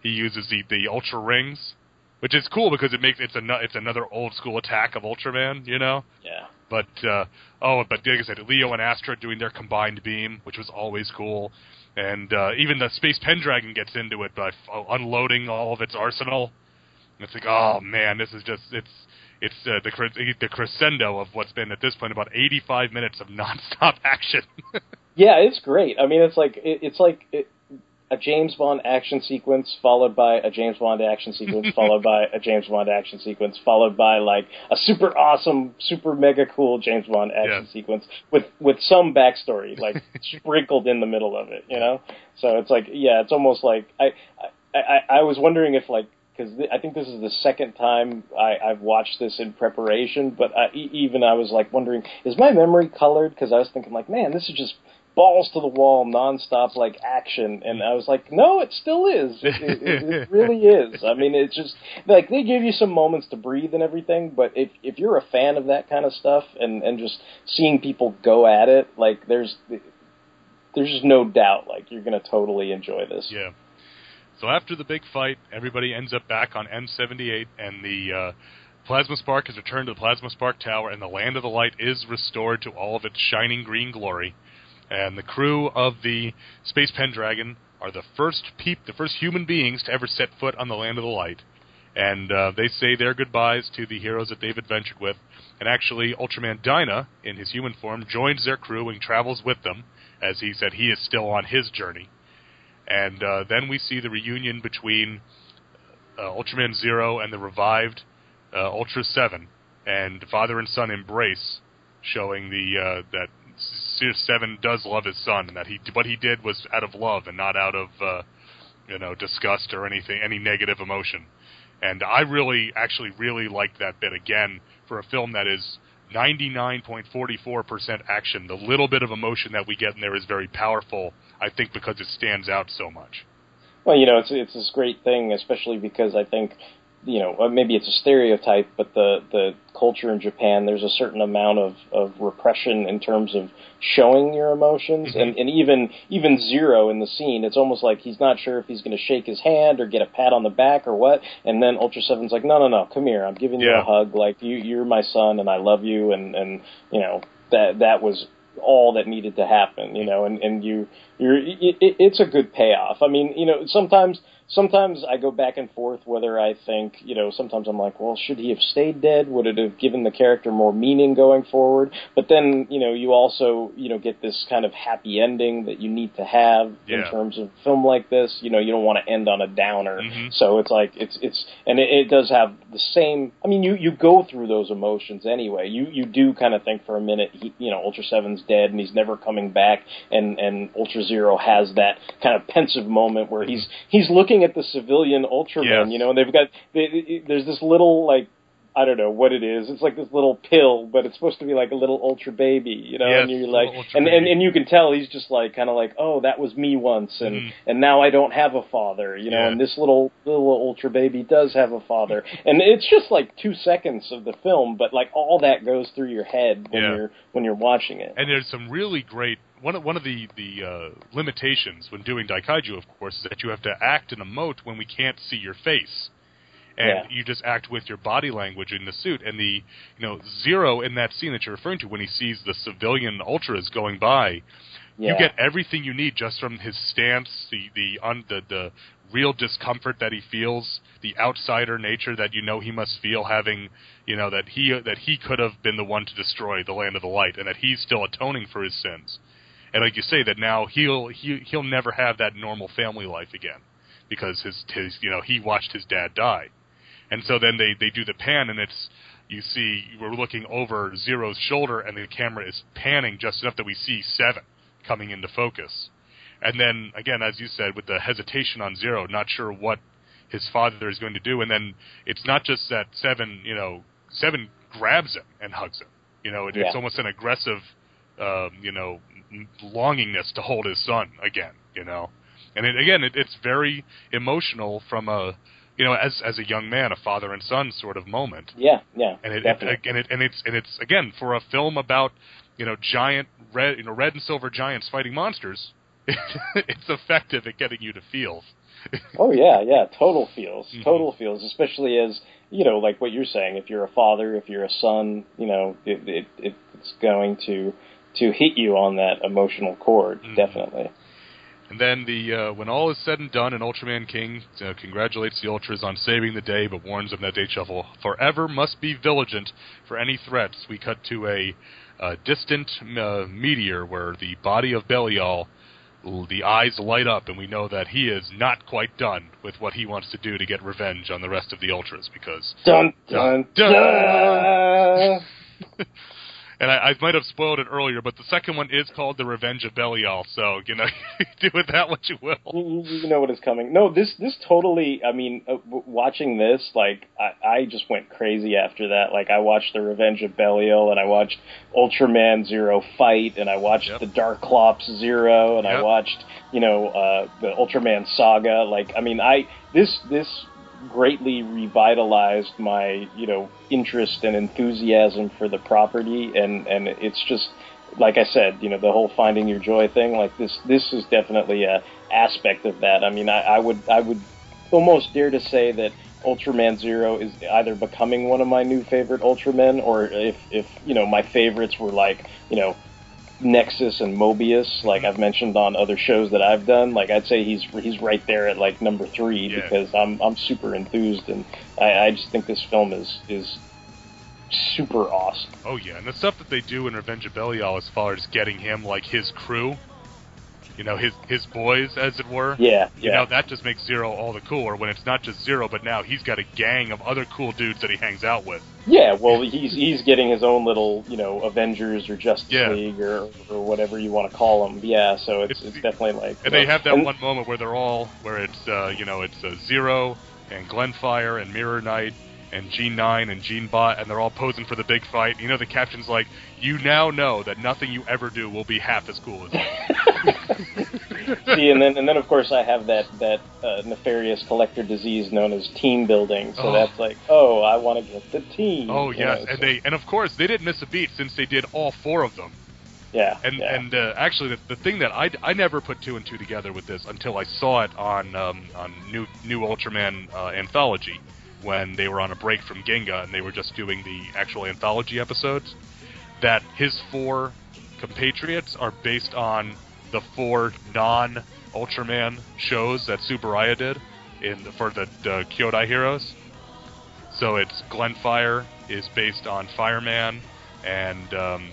He uses the the Ultra Rings, which is cool because it makes it's a it's another old school attack of Ultraman, you know. yeah. But uh, oh, but like I said, Leo and Astra doing their combined beam, which was always cool, and uh, even the Space Pendragon gets into it by f- unloading all of its arsenal. And it's like, oh man, this is just it's it's uh, the the crescendo of what's been at this point about 85 minutes of nonstop action. Yeah, it's great. I mean, it's like it, it's like it, a James Bond action sequence followed by a James Bond action sequence followed by a James Bond action sequence followed by like a super awesome, super mega cool James Bond action Yeah. sequence with with some backstory like sprinkled in the middle of it. You know, so it's like yeah, it's almost like I I I, I was wondering if like. Because I think this is the second time I, I've watched this in preparation, but I, e- even I was like wondering, is my memory colored? Because I was thinking like, man, this is just balls to the wall, nonstop like action, and I was like, no, it still is. It, it, it really is. I mean, it's just like they give you some moments to breathe and everything, but if if you're a fan of that kind of stuff and and just seeing people go at it, like there's there's just no doubt like you're gonna totally enjoy this. Yeah. So after the big fight, everybody ends up back on M78, and the uh, plasma spark has returned to the plasma spark tower, and the land of the light is restored to all of its shining green glory. And the crew of the Space Pendragon are the first peop- the first human beings to ever set foot on the land of the light. And uh, they say their goodbyes to the heroes that they've adventured with. And actually, Ultraman Dyna, in his human form, joins their crew and travels with them, as he said he is still on his journey. And uh, then we see the reunion between uh, Ultraman Zero and the revived uh, Ultra Seven, and father and son embrace, showing the uh, that Seven does love his son, and that he what he did was out of love and not out of uh, you know disgust or anything, any negative emotion. And I really, actually, really liked that bit again for a film that is 99.44% action. The little bit of emotion that we get in there is very powerful, I think, because it stands out so much. Well, you know, it's it's this great thing, especially because I think, you know, uh, maybe it's a stereotype, but the the culture in Japan, there's a certain amount of of repression in terms of showing your emotions, Mhm. and and even even Zero in the scene, it's almost like he's not sure if he's going to shake his hand or get a pat on the back or what, and then Ultra Seven's like, no, no, no, come here, I'm giving you a hug, like you you're my son, and I love you, and and you know that that was all that needed to happen, you know, and and you you're it, it's a good payoff. I mean, you know, sometimes sometimes I go back and forth whether I think, you know, sometimes I'm like, well, should he have stayed dead? Would it have given the character more meaning going forward? But then, you know, you also, you know, get this kind of happy ending that you need to have Yeah. in terms of film like this. You know, you don't want to end on a downer. Mhm. So it's like it's it's and it, it does have the same. I mean, you you go through those emotions anyway. You you do kind of think for a minute, he, you know, Ultra Seven's dead and he's never coming back, and and Ultra Zero has that kind of pensive moment where he's he's looking at the civilian Ultraman, Yes. you know, and they've got they, there's this little like I don't know what it is. It's like this little pill, but it's supposed to be like a little ultra baby, you know. Yes, and you're like, and, and and you can tell he's just like kind of like, oh, that was me once, and Mhm. and now I don't have a father, you know. Yeah. And this little little ultra baby does have a father, and it's just like two seconds of the film, but like all that goes through your head when Yeah. you're when you're watching it. And there's some really great one of one of the the uh, limitations when doing Daikaiju, of course, is that you have to act and emote when we can't see your face, and Yeah. you just act with your body language in the suit. And the you know zero in that scene that you're referring to when he sees the civilian ultras going by, yeah. you get everything you need just from his stance, the the un, the the real discomfort that he feels, the outsider nature that you know he must feel having, you know, that he that he could have been the one to destroy the land of the light, and that he's still atoning for his sins. And like you say, that now he'll he he'll never have that normal family life again because his his you know he watched his dad die, and so then they they do the pan and it's you see we're looking over Zero's shoulder and the camera is panning just enough that we see Seven coming into focus. And then again, as you said, with the hesitation on Zero, not sure what his father is going to do, and then it's not just that Seven, you know, Seven grabs him and hugs him. You know, it, it's almost an aggressive, um, you know, longingness to hold his son again. You know, and it, again, it, it's very emotional from a, you know, as as a young man, a father and son sort of moment yeah, yeah, and it, it and it and it's and it's again for a film about you know giant red you know red and silver giants fighting monsters. it's effective at getting you to feel. Oh yeah, yeah, total feels, Mhm. total feels, especially as you know, like what you're saying. If you're a father, if you're a son, you know, it, it it's going to to hit you on that emotional chord, Mhm. definitely. And then the uh, when all is said and done, and Ultraman King uh, congratulates the Ultras on saving the day, but warns them that they shall forever must be vigilant for any threats. We cut to a, uh distant uh, meteor where the body of Belial, the eyes light up, and we know that he is not quite done with what he wants to do to get revenge on the rest of the Ultras because Dun dun Dun. dun. And I, I might have spoiled it earlier, but the second one is called The Revenge of Belial, so, you know, do with that what you will. you, you know what is coming. No, this this totally. I mean, uh, watching this, like I, I just went crazy after that. Like I watched the Revenge of Belial, and I watched Ultraman Zero Fight, and I watched Yep. the Darkclops Zero, and I watched you know uh, the Ultraman Saga. Like I mean, I this this greatly revitalized my you know interest and enthusiasm for the property, and and it's just like I said, you know, the whole finding your joy thing, like this, this is definitely a aspect of that. I mean, I, I would, I would almost dare to say that Ultraman Zero is either becoming one of my new favorite Ultramen, or if, if you know, my favorites were like, you know, Nexus and Mebius, like I've mentioned on other shows that I've done. Like I'd say he's he's right there at like number three Yeah. because I'm I'm super enthused and I, I just think this film is is super awesome. Oh yeah, and the stuff that they do in Revenge of Belial as far as getting him like his crew, you know, his his boys as it were. Yeah, You yeah. know, that just makes Zero all the cooler when it's not just Zero, but now he's got a gang of other cool dudes that he hangs out with. Yeah, well, he's he's getting his own little, you know, Avengers or Justice Yeah. League or or whatever you want to call them. Yeah, so it's It's- it's, definitely like. And you they have that and- one moment where they're all where it's uh, you know it's uh, Zero and Glenfire and Mirror Knight and Gene Nine and Gene Bot and they're all posing for the big fight. You know the caption's like, "You now know that nothing you ever do will be half as cool as. See, and then and then of course I have that that uh, nefarious collector disease known as team building. So Oh. that's like, oh, I want to get the team. Oh you yes, know, and so- they and of course they didn't miss a beat since they did all four of them. yeah, And yeah. and uh, actually, the, the thing that I, I never put two and two together with this until I saw it on um, on new new Ultraman uh, anthology when they were on a break from Ginga and they were just doing the actual anthology episodes. That his four compatriots are based on the four non Ultraman shows that Tsuburaya did in the, for the, the Kyodai heroes. So it's Glenfire is based on Fireman, and um,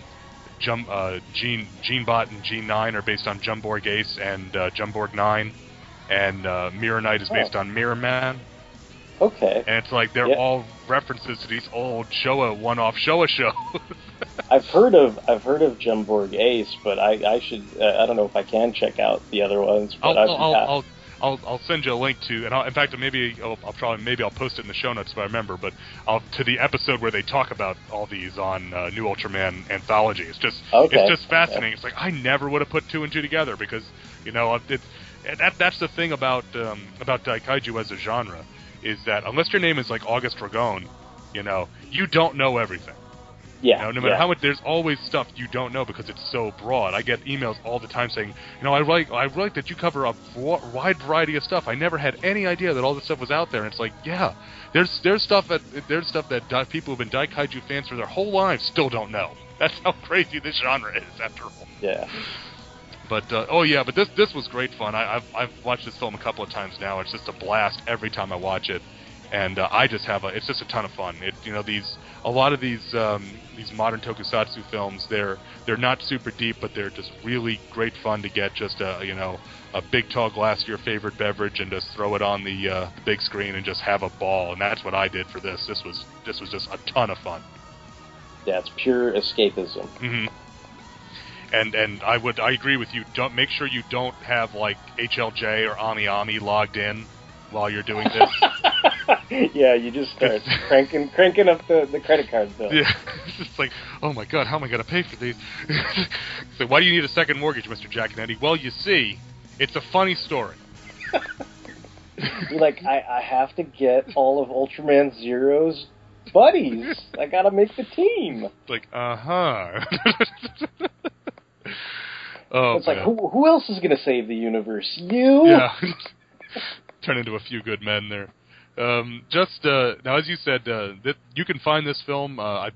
Jum, uh, Gene Genebot and Gene Nine are based on Jumborg Ace and uh, Jumborg Nine, and uh, Mirror Knight is based Oh. on Mirror Man, okay. and it's like they're Yeah. all references to these old Showa one-off Showa shows. I've heard of I've heard of Jumborg Ace, but I I should uh, I don't know if I can check out the other ones. But I'll, I'll. I'll, I'll I'll send you a link to, and I'll, in fact maybe I'll, I'll, probably maybe I'll post it in the show notes if I remember. But I'll to the episode where they talk about all these on uh, New Ultraman anthology. It's just okay. it's just fascinating. Okay. It's like I never would have put two and two together because you know it's that that's the thing about um, about Daikaiju as a genre is that unless your name is like August Ragone, you know you don't know everything. Yeah. You know, no matter yeah. how much, there's always stuff you don't know because it's so broad. I get emails all the time saying, you know, I like I like that you cover a wide variety of stuff. I never had any idea that all this stuff was out there. And it's like, yeah, there's there's stuff that there's stuff that di- people who've been Daikaiju fans for their whole lives still don't know. That's how crazy this genre is, after all. Yeah. But uh, oh yeah, but this this was great fun. I, I've I've watched this film a couple of times now. It's just a blast every time I watch it, and uh, I just have a. It's just a ton of fun. It you know these a lot of these um, these modern tokusatsu films they're they're not super deep, but they're just really great fun to get just a you know a big tall glass of your favorite beverage and just throw it on the, uh, the big screen and just have a ball. And that's what I did for this. This was this was just a ton of fun. Yeah, it's pure escapism. Mm-hmm. And and I would I agree with you. Don't make sure you don't have like HLJ or Ami Ami logged in while you're doing this. yeah, you just start cranking cranking up the, the credit card bill. Yeah, it's just like, oh my god, how am I going to pay for these? so why do you need a second mortgage, Mr. Jaconetti? Well, you see, it's a funny story. Like, I, I have to get all of Ultraman Zero's buddies. I gotta make the team. It's like, uh huh. Oh, it's like, who, who else is gonna save the universe? You? Yeah. Turn into a few good men there. Um, just uh, now, as you said, uh, that you can find this film. Uh, I,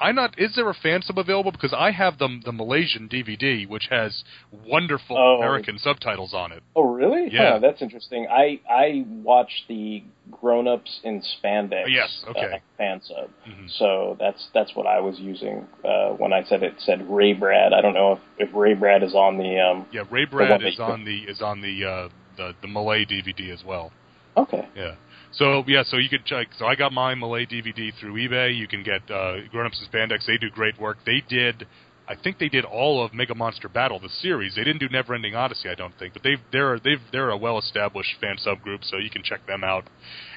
I'm not. Is there a fan sub available? Because I have the the Malaysian DVD, which has wonderful Oh. American subtitles on it. Oh, really? Yeah. Huh, that's interesting. I I watched the Grown Ups in Spandex. Yes, okay. uh, fan sub. Mhm. So that's that's what I was using uh, when I said it said Raybrad. I don't know if, if Raybrad is on the. um Yeah, Raybrad is on the is on the uh, the the Malay DVD as well. Okay. Yeah. So yeah, so you could check. So I got my Malay DVD through eBay. You can get uh, Grown Ups and Spandex. They do great work. They did, I think they did all of Mega Monster Battle, the series. They didn't do Never Ending Odyssey, I don't think, but they've they're they've they're a well established fan subgroup, so you can check them out.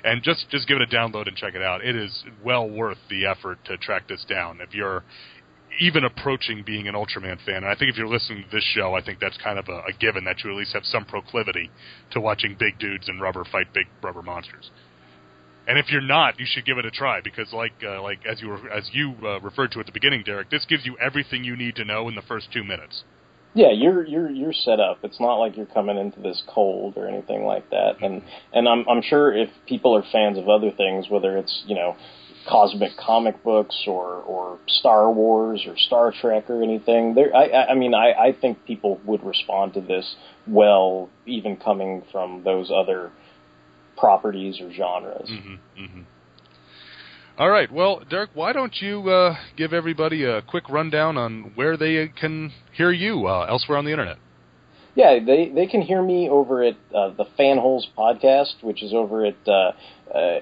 And just just give it a download and check it out. It is well worth the effort to track this down. If you're even approaching being an Ultraman fan, and I think if you're listening to this show, I think that's kind of a, a given that you at least have some proclivity to watching big dudes and rubber fight big rubber monsters. And if you're not, you should give it a try because, like, uh, like as you were, as you uh, referred to at the beginning, Derek, this gives you everything you need to know in the first two minutes. Yeah, you're you're you're set up. It's not like you're coming into this cold or anything like that. And and I'm I'm sure if people are fans of other things, whether it's you know cosmic comic books or or Star Wars or Star Trek or anything, there I I mean I I think people would respond to this well, even coming from those other properties or genres. Mm-hmm, mm-hmm. All right, well, Derek, why don't you uh, give everybody a quick rundown on where they can hear you uh, elsewhere on the internet? Yeah, they they can hear me over at uh, the Fanholes podcast, which is over at uh, uh,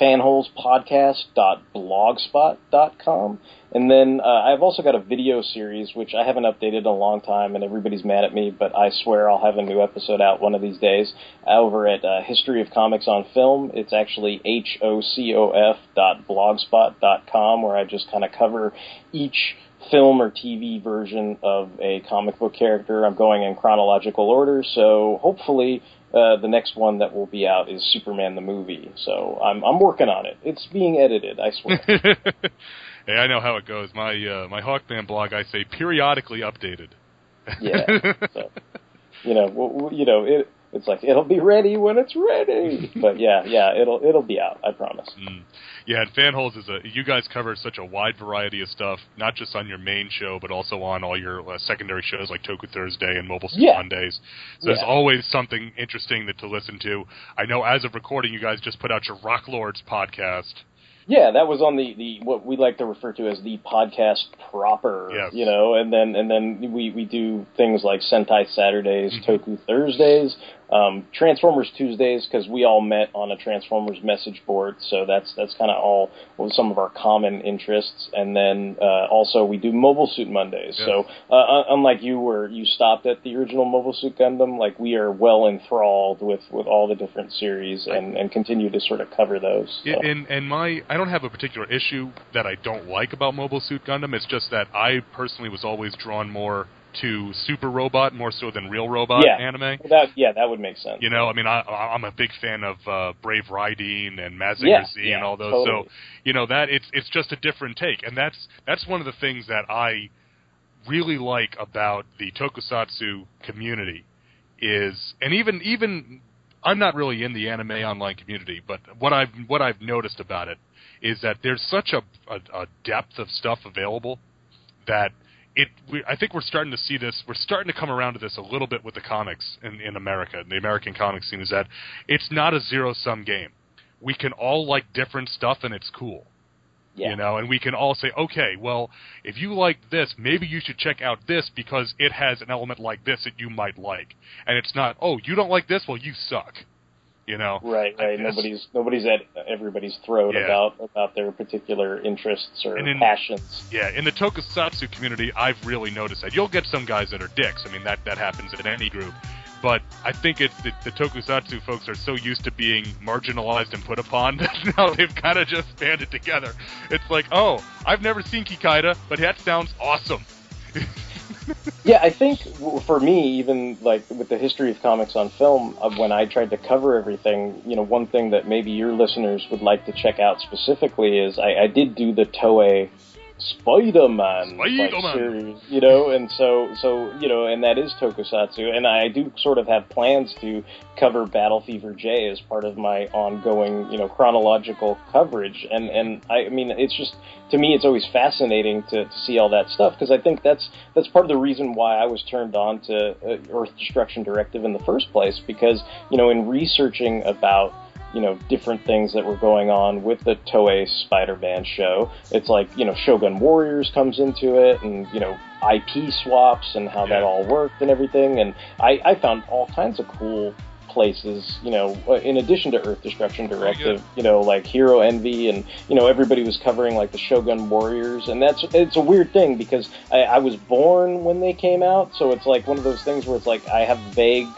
fanholespodcast.blogspot.com. And then uh, I've also got a video series, which I haven't updated in a long time, and everybody's mad at me, but I swear I'll have a new episode out one of these days over at uh, History of Comics on Film. It's actually H-O-C-O-F dot blogspot dot com, where I just kind of cover each film or TV version of a comic book character. I'm going in chronological order, so hopefully uh, the next one that will be out is Superman the movie. So I'm I'm working on it. It's being edited, I swear. hey, I know how it goes. My uh, my Hawkman blog, I say periodically updated. yeah. So, you know, w- w- you know, it it's like it'll be ready when it's ready. But yeah, yeah, it'll it'll be out. I promise. Mm. Yeah, and Fanholes is a you guys cover such a wide variety of stuff, not just on your main show, but also on all your uh, secondary shows like Toku Thursday and Mobile Yeah. Mondays. So there's always something interesting that to listen to. I know as of recording, you guys just put out your Rock Lords podcast. Yeah, that was on the, the what we like to refer to as the podcast proper. Yes. You know, and then and then we, we do things like Sentai Saturdays, Toku Thursdays, um, Transformers Tuesdays because we all met on a Transformers message board, so that's that's kind of all some of our common interests. And then uh, also we do Mobile Suit Mondays. Yeah. So uh, unlike you, where you stopped at the original Mobile Suit Gundam, like we are well enthralled with with all the different series and and continue to sort of cover those. So. And and my I don't have a particular issue that I don't like about Mobile Suit Gundam. It's just that I personally was always drawn more to Super Robot more so than Real Robot Yeah. anime. that yeah, that would make sense. You know, I mean, I, I'm a big fan of uh, Brave Raideen and Mazinger Yeah, Z yeah, and all those. totally. So, you know, that it's it's just a different take, and that's that's one of the things that I really like about the Tokusatsu community is, and even even I'm not really in the anime online community, but what I've what I've noticed about it is that there's such a a, a depth of stuff available that it we, I think we're starting to see this we're starting to come around to this a little bit with the comics in, in America and the American comic scene is that it's not a zero sum game. We can all like different stuff and it's cool. Yeah. you know and we can all say okay well if you like this maybe you should check out this because it has an element like this that you might like. And it's not oh you don't like this? Well you suck you know Right, right. Nobody's nobody's at everybody's throat Yeah. about about their particular interests or in- passions. Yeah, in the tokusatsu community, I've really noticed that. You'll get some guys that are dicks. I mean, that that happens in any group. But I think it's the, the tokusatsu folks are so used to being marginalized and put upon that now they've kind of just banded together. It's like, oh, I've never seen Kikaider, but that sounds awesome. Yeah, I think for me, even like with the history of comics on film, when I tried to cover everything, you know, one thing that maybe your listeners would like to check out specifically is I, I did do the Toei Spider-Man, Spider-Man. series, you know, and so so you know, and that is Tokusatsu, and I do sort of have plans to cover Battle Fever J as part of my ongoing, you know, chronological coverage, and and I, I mean, it's just to me, it's always fascinating to, to see all that stuff because I think that's that's part of the reason why I was turned on to uh, Earth Destruction Directive in the first place because you know, in researching about you know different things that were going on with the Toei Spider-Man show. It's like you know Shogun Warriors comes into it, and you know IP swaps and how that all worked and everything. And I, I found all kinds of cool places, you know, uh, in addition to Earth Destruction Directive, you know, like Hero Envy, and you know everybody was covering like the Shogun Warriors, and that's it's a weird thing because I, I was born when they came out, so it's like one of those things where it's like I have vague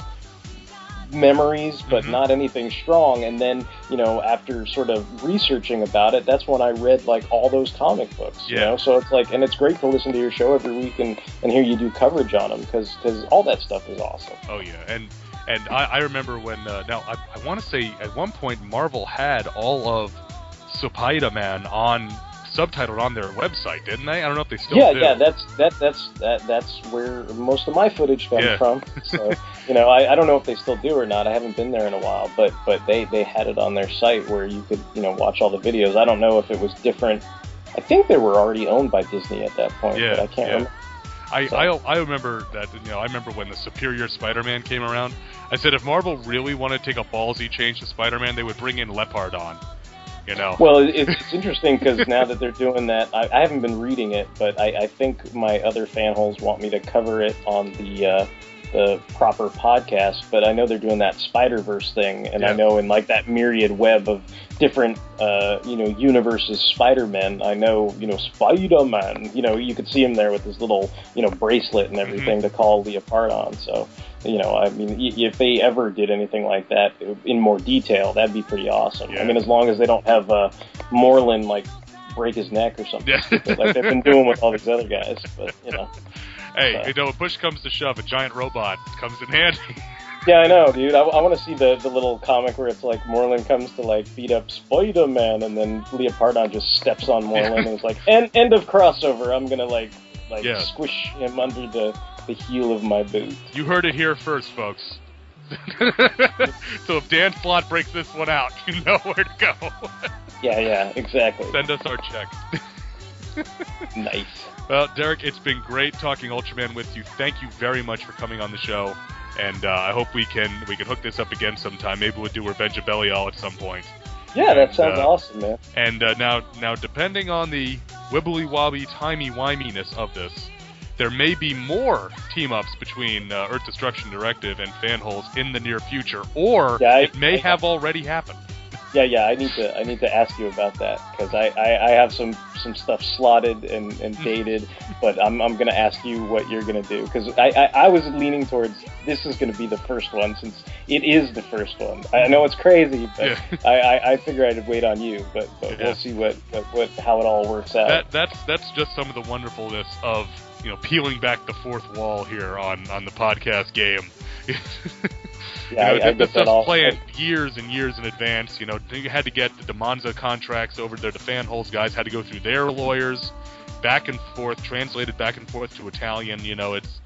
memories, but Mhm. not anything strong. And then, you know, after sort of researching about it, that's when I read like all those comic books. You Yeah. know, so it's like, and it's great to listen to your show every week and and hear you do coverage on them because because all that stuff is awesome. Oh yeah, and and I, I remember when uh, now I, I want to say at one point Marvel had all of Spider-Man on subtitled on their website, didn't they? I don't know if they still yeah, do. yeah, that's that that's that that's where most of my footage comes Yeah. from. So you know, I, I don't know if they still do or not. I haven't been there in a while, but but they they had it on their site where you could you know watch all the videos. I don't know if it was different. I think they were already owned by Disney at that point, Yeah, but I can't yeah. remember. I, I I remember that you know I remember when the Superior Spider-Man came around. I said if Marvel really wanted to take a ballsy change to Spider-Man, they would bring in Leopardon. You know. Well, it- it's, it's interesting because now that they're doing that, I, I haven't been reading it, but I, I think my other fan holes want me to cover it on the uh, the proper podcast. But I know they're doing that Spider Verse thing, and I know in like that myriad web of different uh, you know universes Spider Man. I know you know Spider Man. You know you could see him there with his little you know bracelet and everything to call Leopardon. So. You know, I mean, y- if they ever did anything like that in more detail, that'd be pretty awesome. Yeah. I mean, as long as they don't have uh, Morlun like break his neck or something Yeah. like they've been doing with all these other guys. But you know, hey, so- you know, when push comes to shove, a giant robot comes in handy. yeah, I know, dude. I, I want to see the the little comic where it's like Morlun comes to like beat up Spider Man, and then Leopardon just steps on Morlun and it's like end end of crossover. I'm gonna like like Yeah. squish him under the the heel of my boot. You heard it here first, folks. so if Dan Slott breaks this one out, you know where to go. Yeah, yeah, exactly. Send us our check. Nice. Well, Derek, it's been great talking Ultraman with you. Thank you very much for coming on the show, and uh, I hope we can we can hook this up again sometime. Maybe we'll do Revenge of Belial at some point. Yeah, that And, sounds uh, awesome, man. And uh, now now depending on the wibbly wobbly timey wiminess of this, there may be more team ups between uh, Earth Destruction Directive and Fanholes in the near future, or Yeah, I- it may I- have already happened. Yeah, yeah. I need to I need to ask you about that because I, I, I have some some stuff slotted and, and dated, but I'm I'm gonna ask you what you're gonna do because I, I I was leaning towards this is gonna be the first one since it is the first one. I know it's crazy, but Yeah. I, I, I figure I'd wait on you, but, but Yeah. we'll see what, what, what how it all works out. That that's that's just some of the wonderfulness of you know peeling back the fourth wall here on on the podcast game. yeah, you know, I, I that stuff's planned years and years in advance. You know, you had to get the Demonza contracts over there. The Fanholes guys had to go through their lawyers, back and forth, translated back and forth to Italian. You know, it's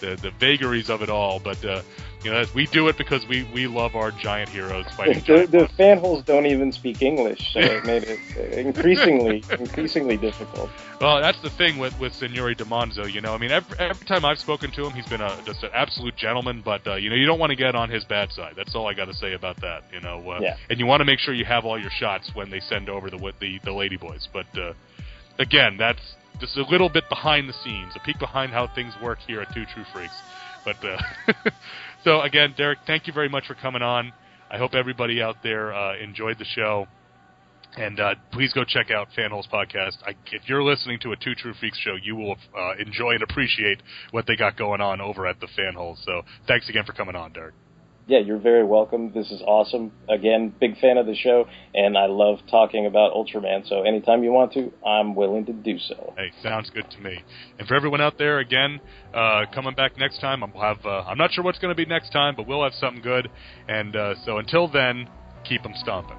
the the vagaries of it all. But uh, you know, we do it because we we love our giant heroes fighting. the, the fanholes don't even speak English, so it made it increasingly increasingly difficult. Well, that's the thing with with Signori Demonzo. You know, I mean, every, every time I've spoken to him, he's been a just an absolute gentleman. But uh, you know, you don't want to get on his bad side. That's all I got to say about that. You know, uh, Yeah. and you want to make sure you have all your shots when they send over the the the ladyboys. But uh, again, that's just a little bit behind the scenes, a peek behind how things work here at Two True Freaks. But uh, so again, Derek, thank you very much for coming on. I hope everybody out there uh, enjoyed the show. And uh, please go check out Fanholes Podcast. I, if you're listening to a Two True Freaks show, you will uh, enjoy and appreciate what they got going on over at the Fanholes. So thanks again for coming on, Derek. Yeah, you're very welcome. This is awesome. Again, big fan of the show, and I love talking about Ultraman. So anytime you want to, I'm willing to do so. Hey, sounds good to me. And for everyone out there, again, uh, coming back next time, I'll have. Uh, I'm not sure what's going to be next time, but we'll have something good. And uh, so until then, keep them stomping.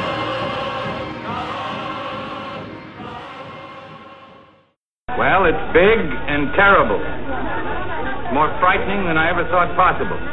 Well, it's big and terrible. More frightening than I ever thought possible.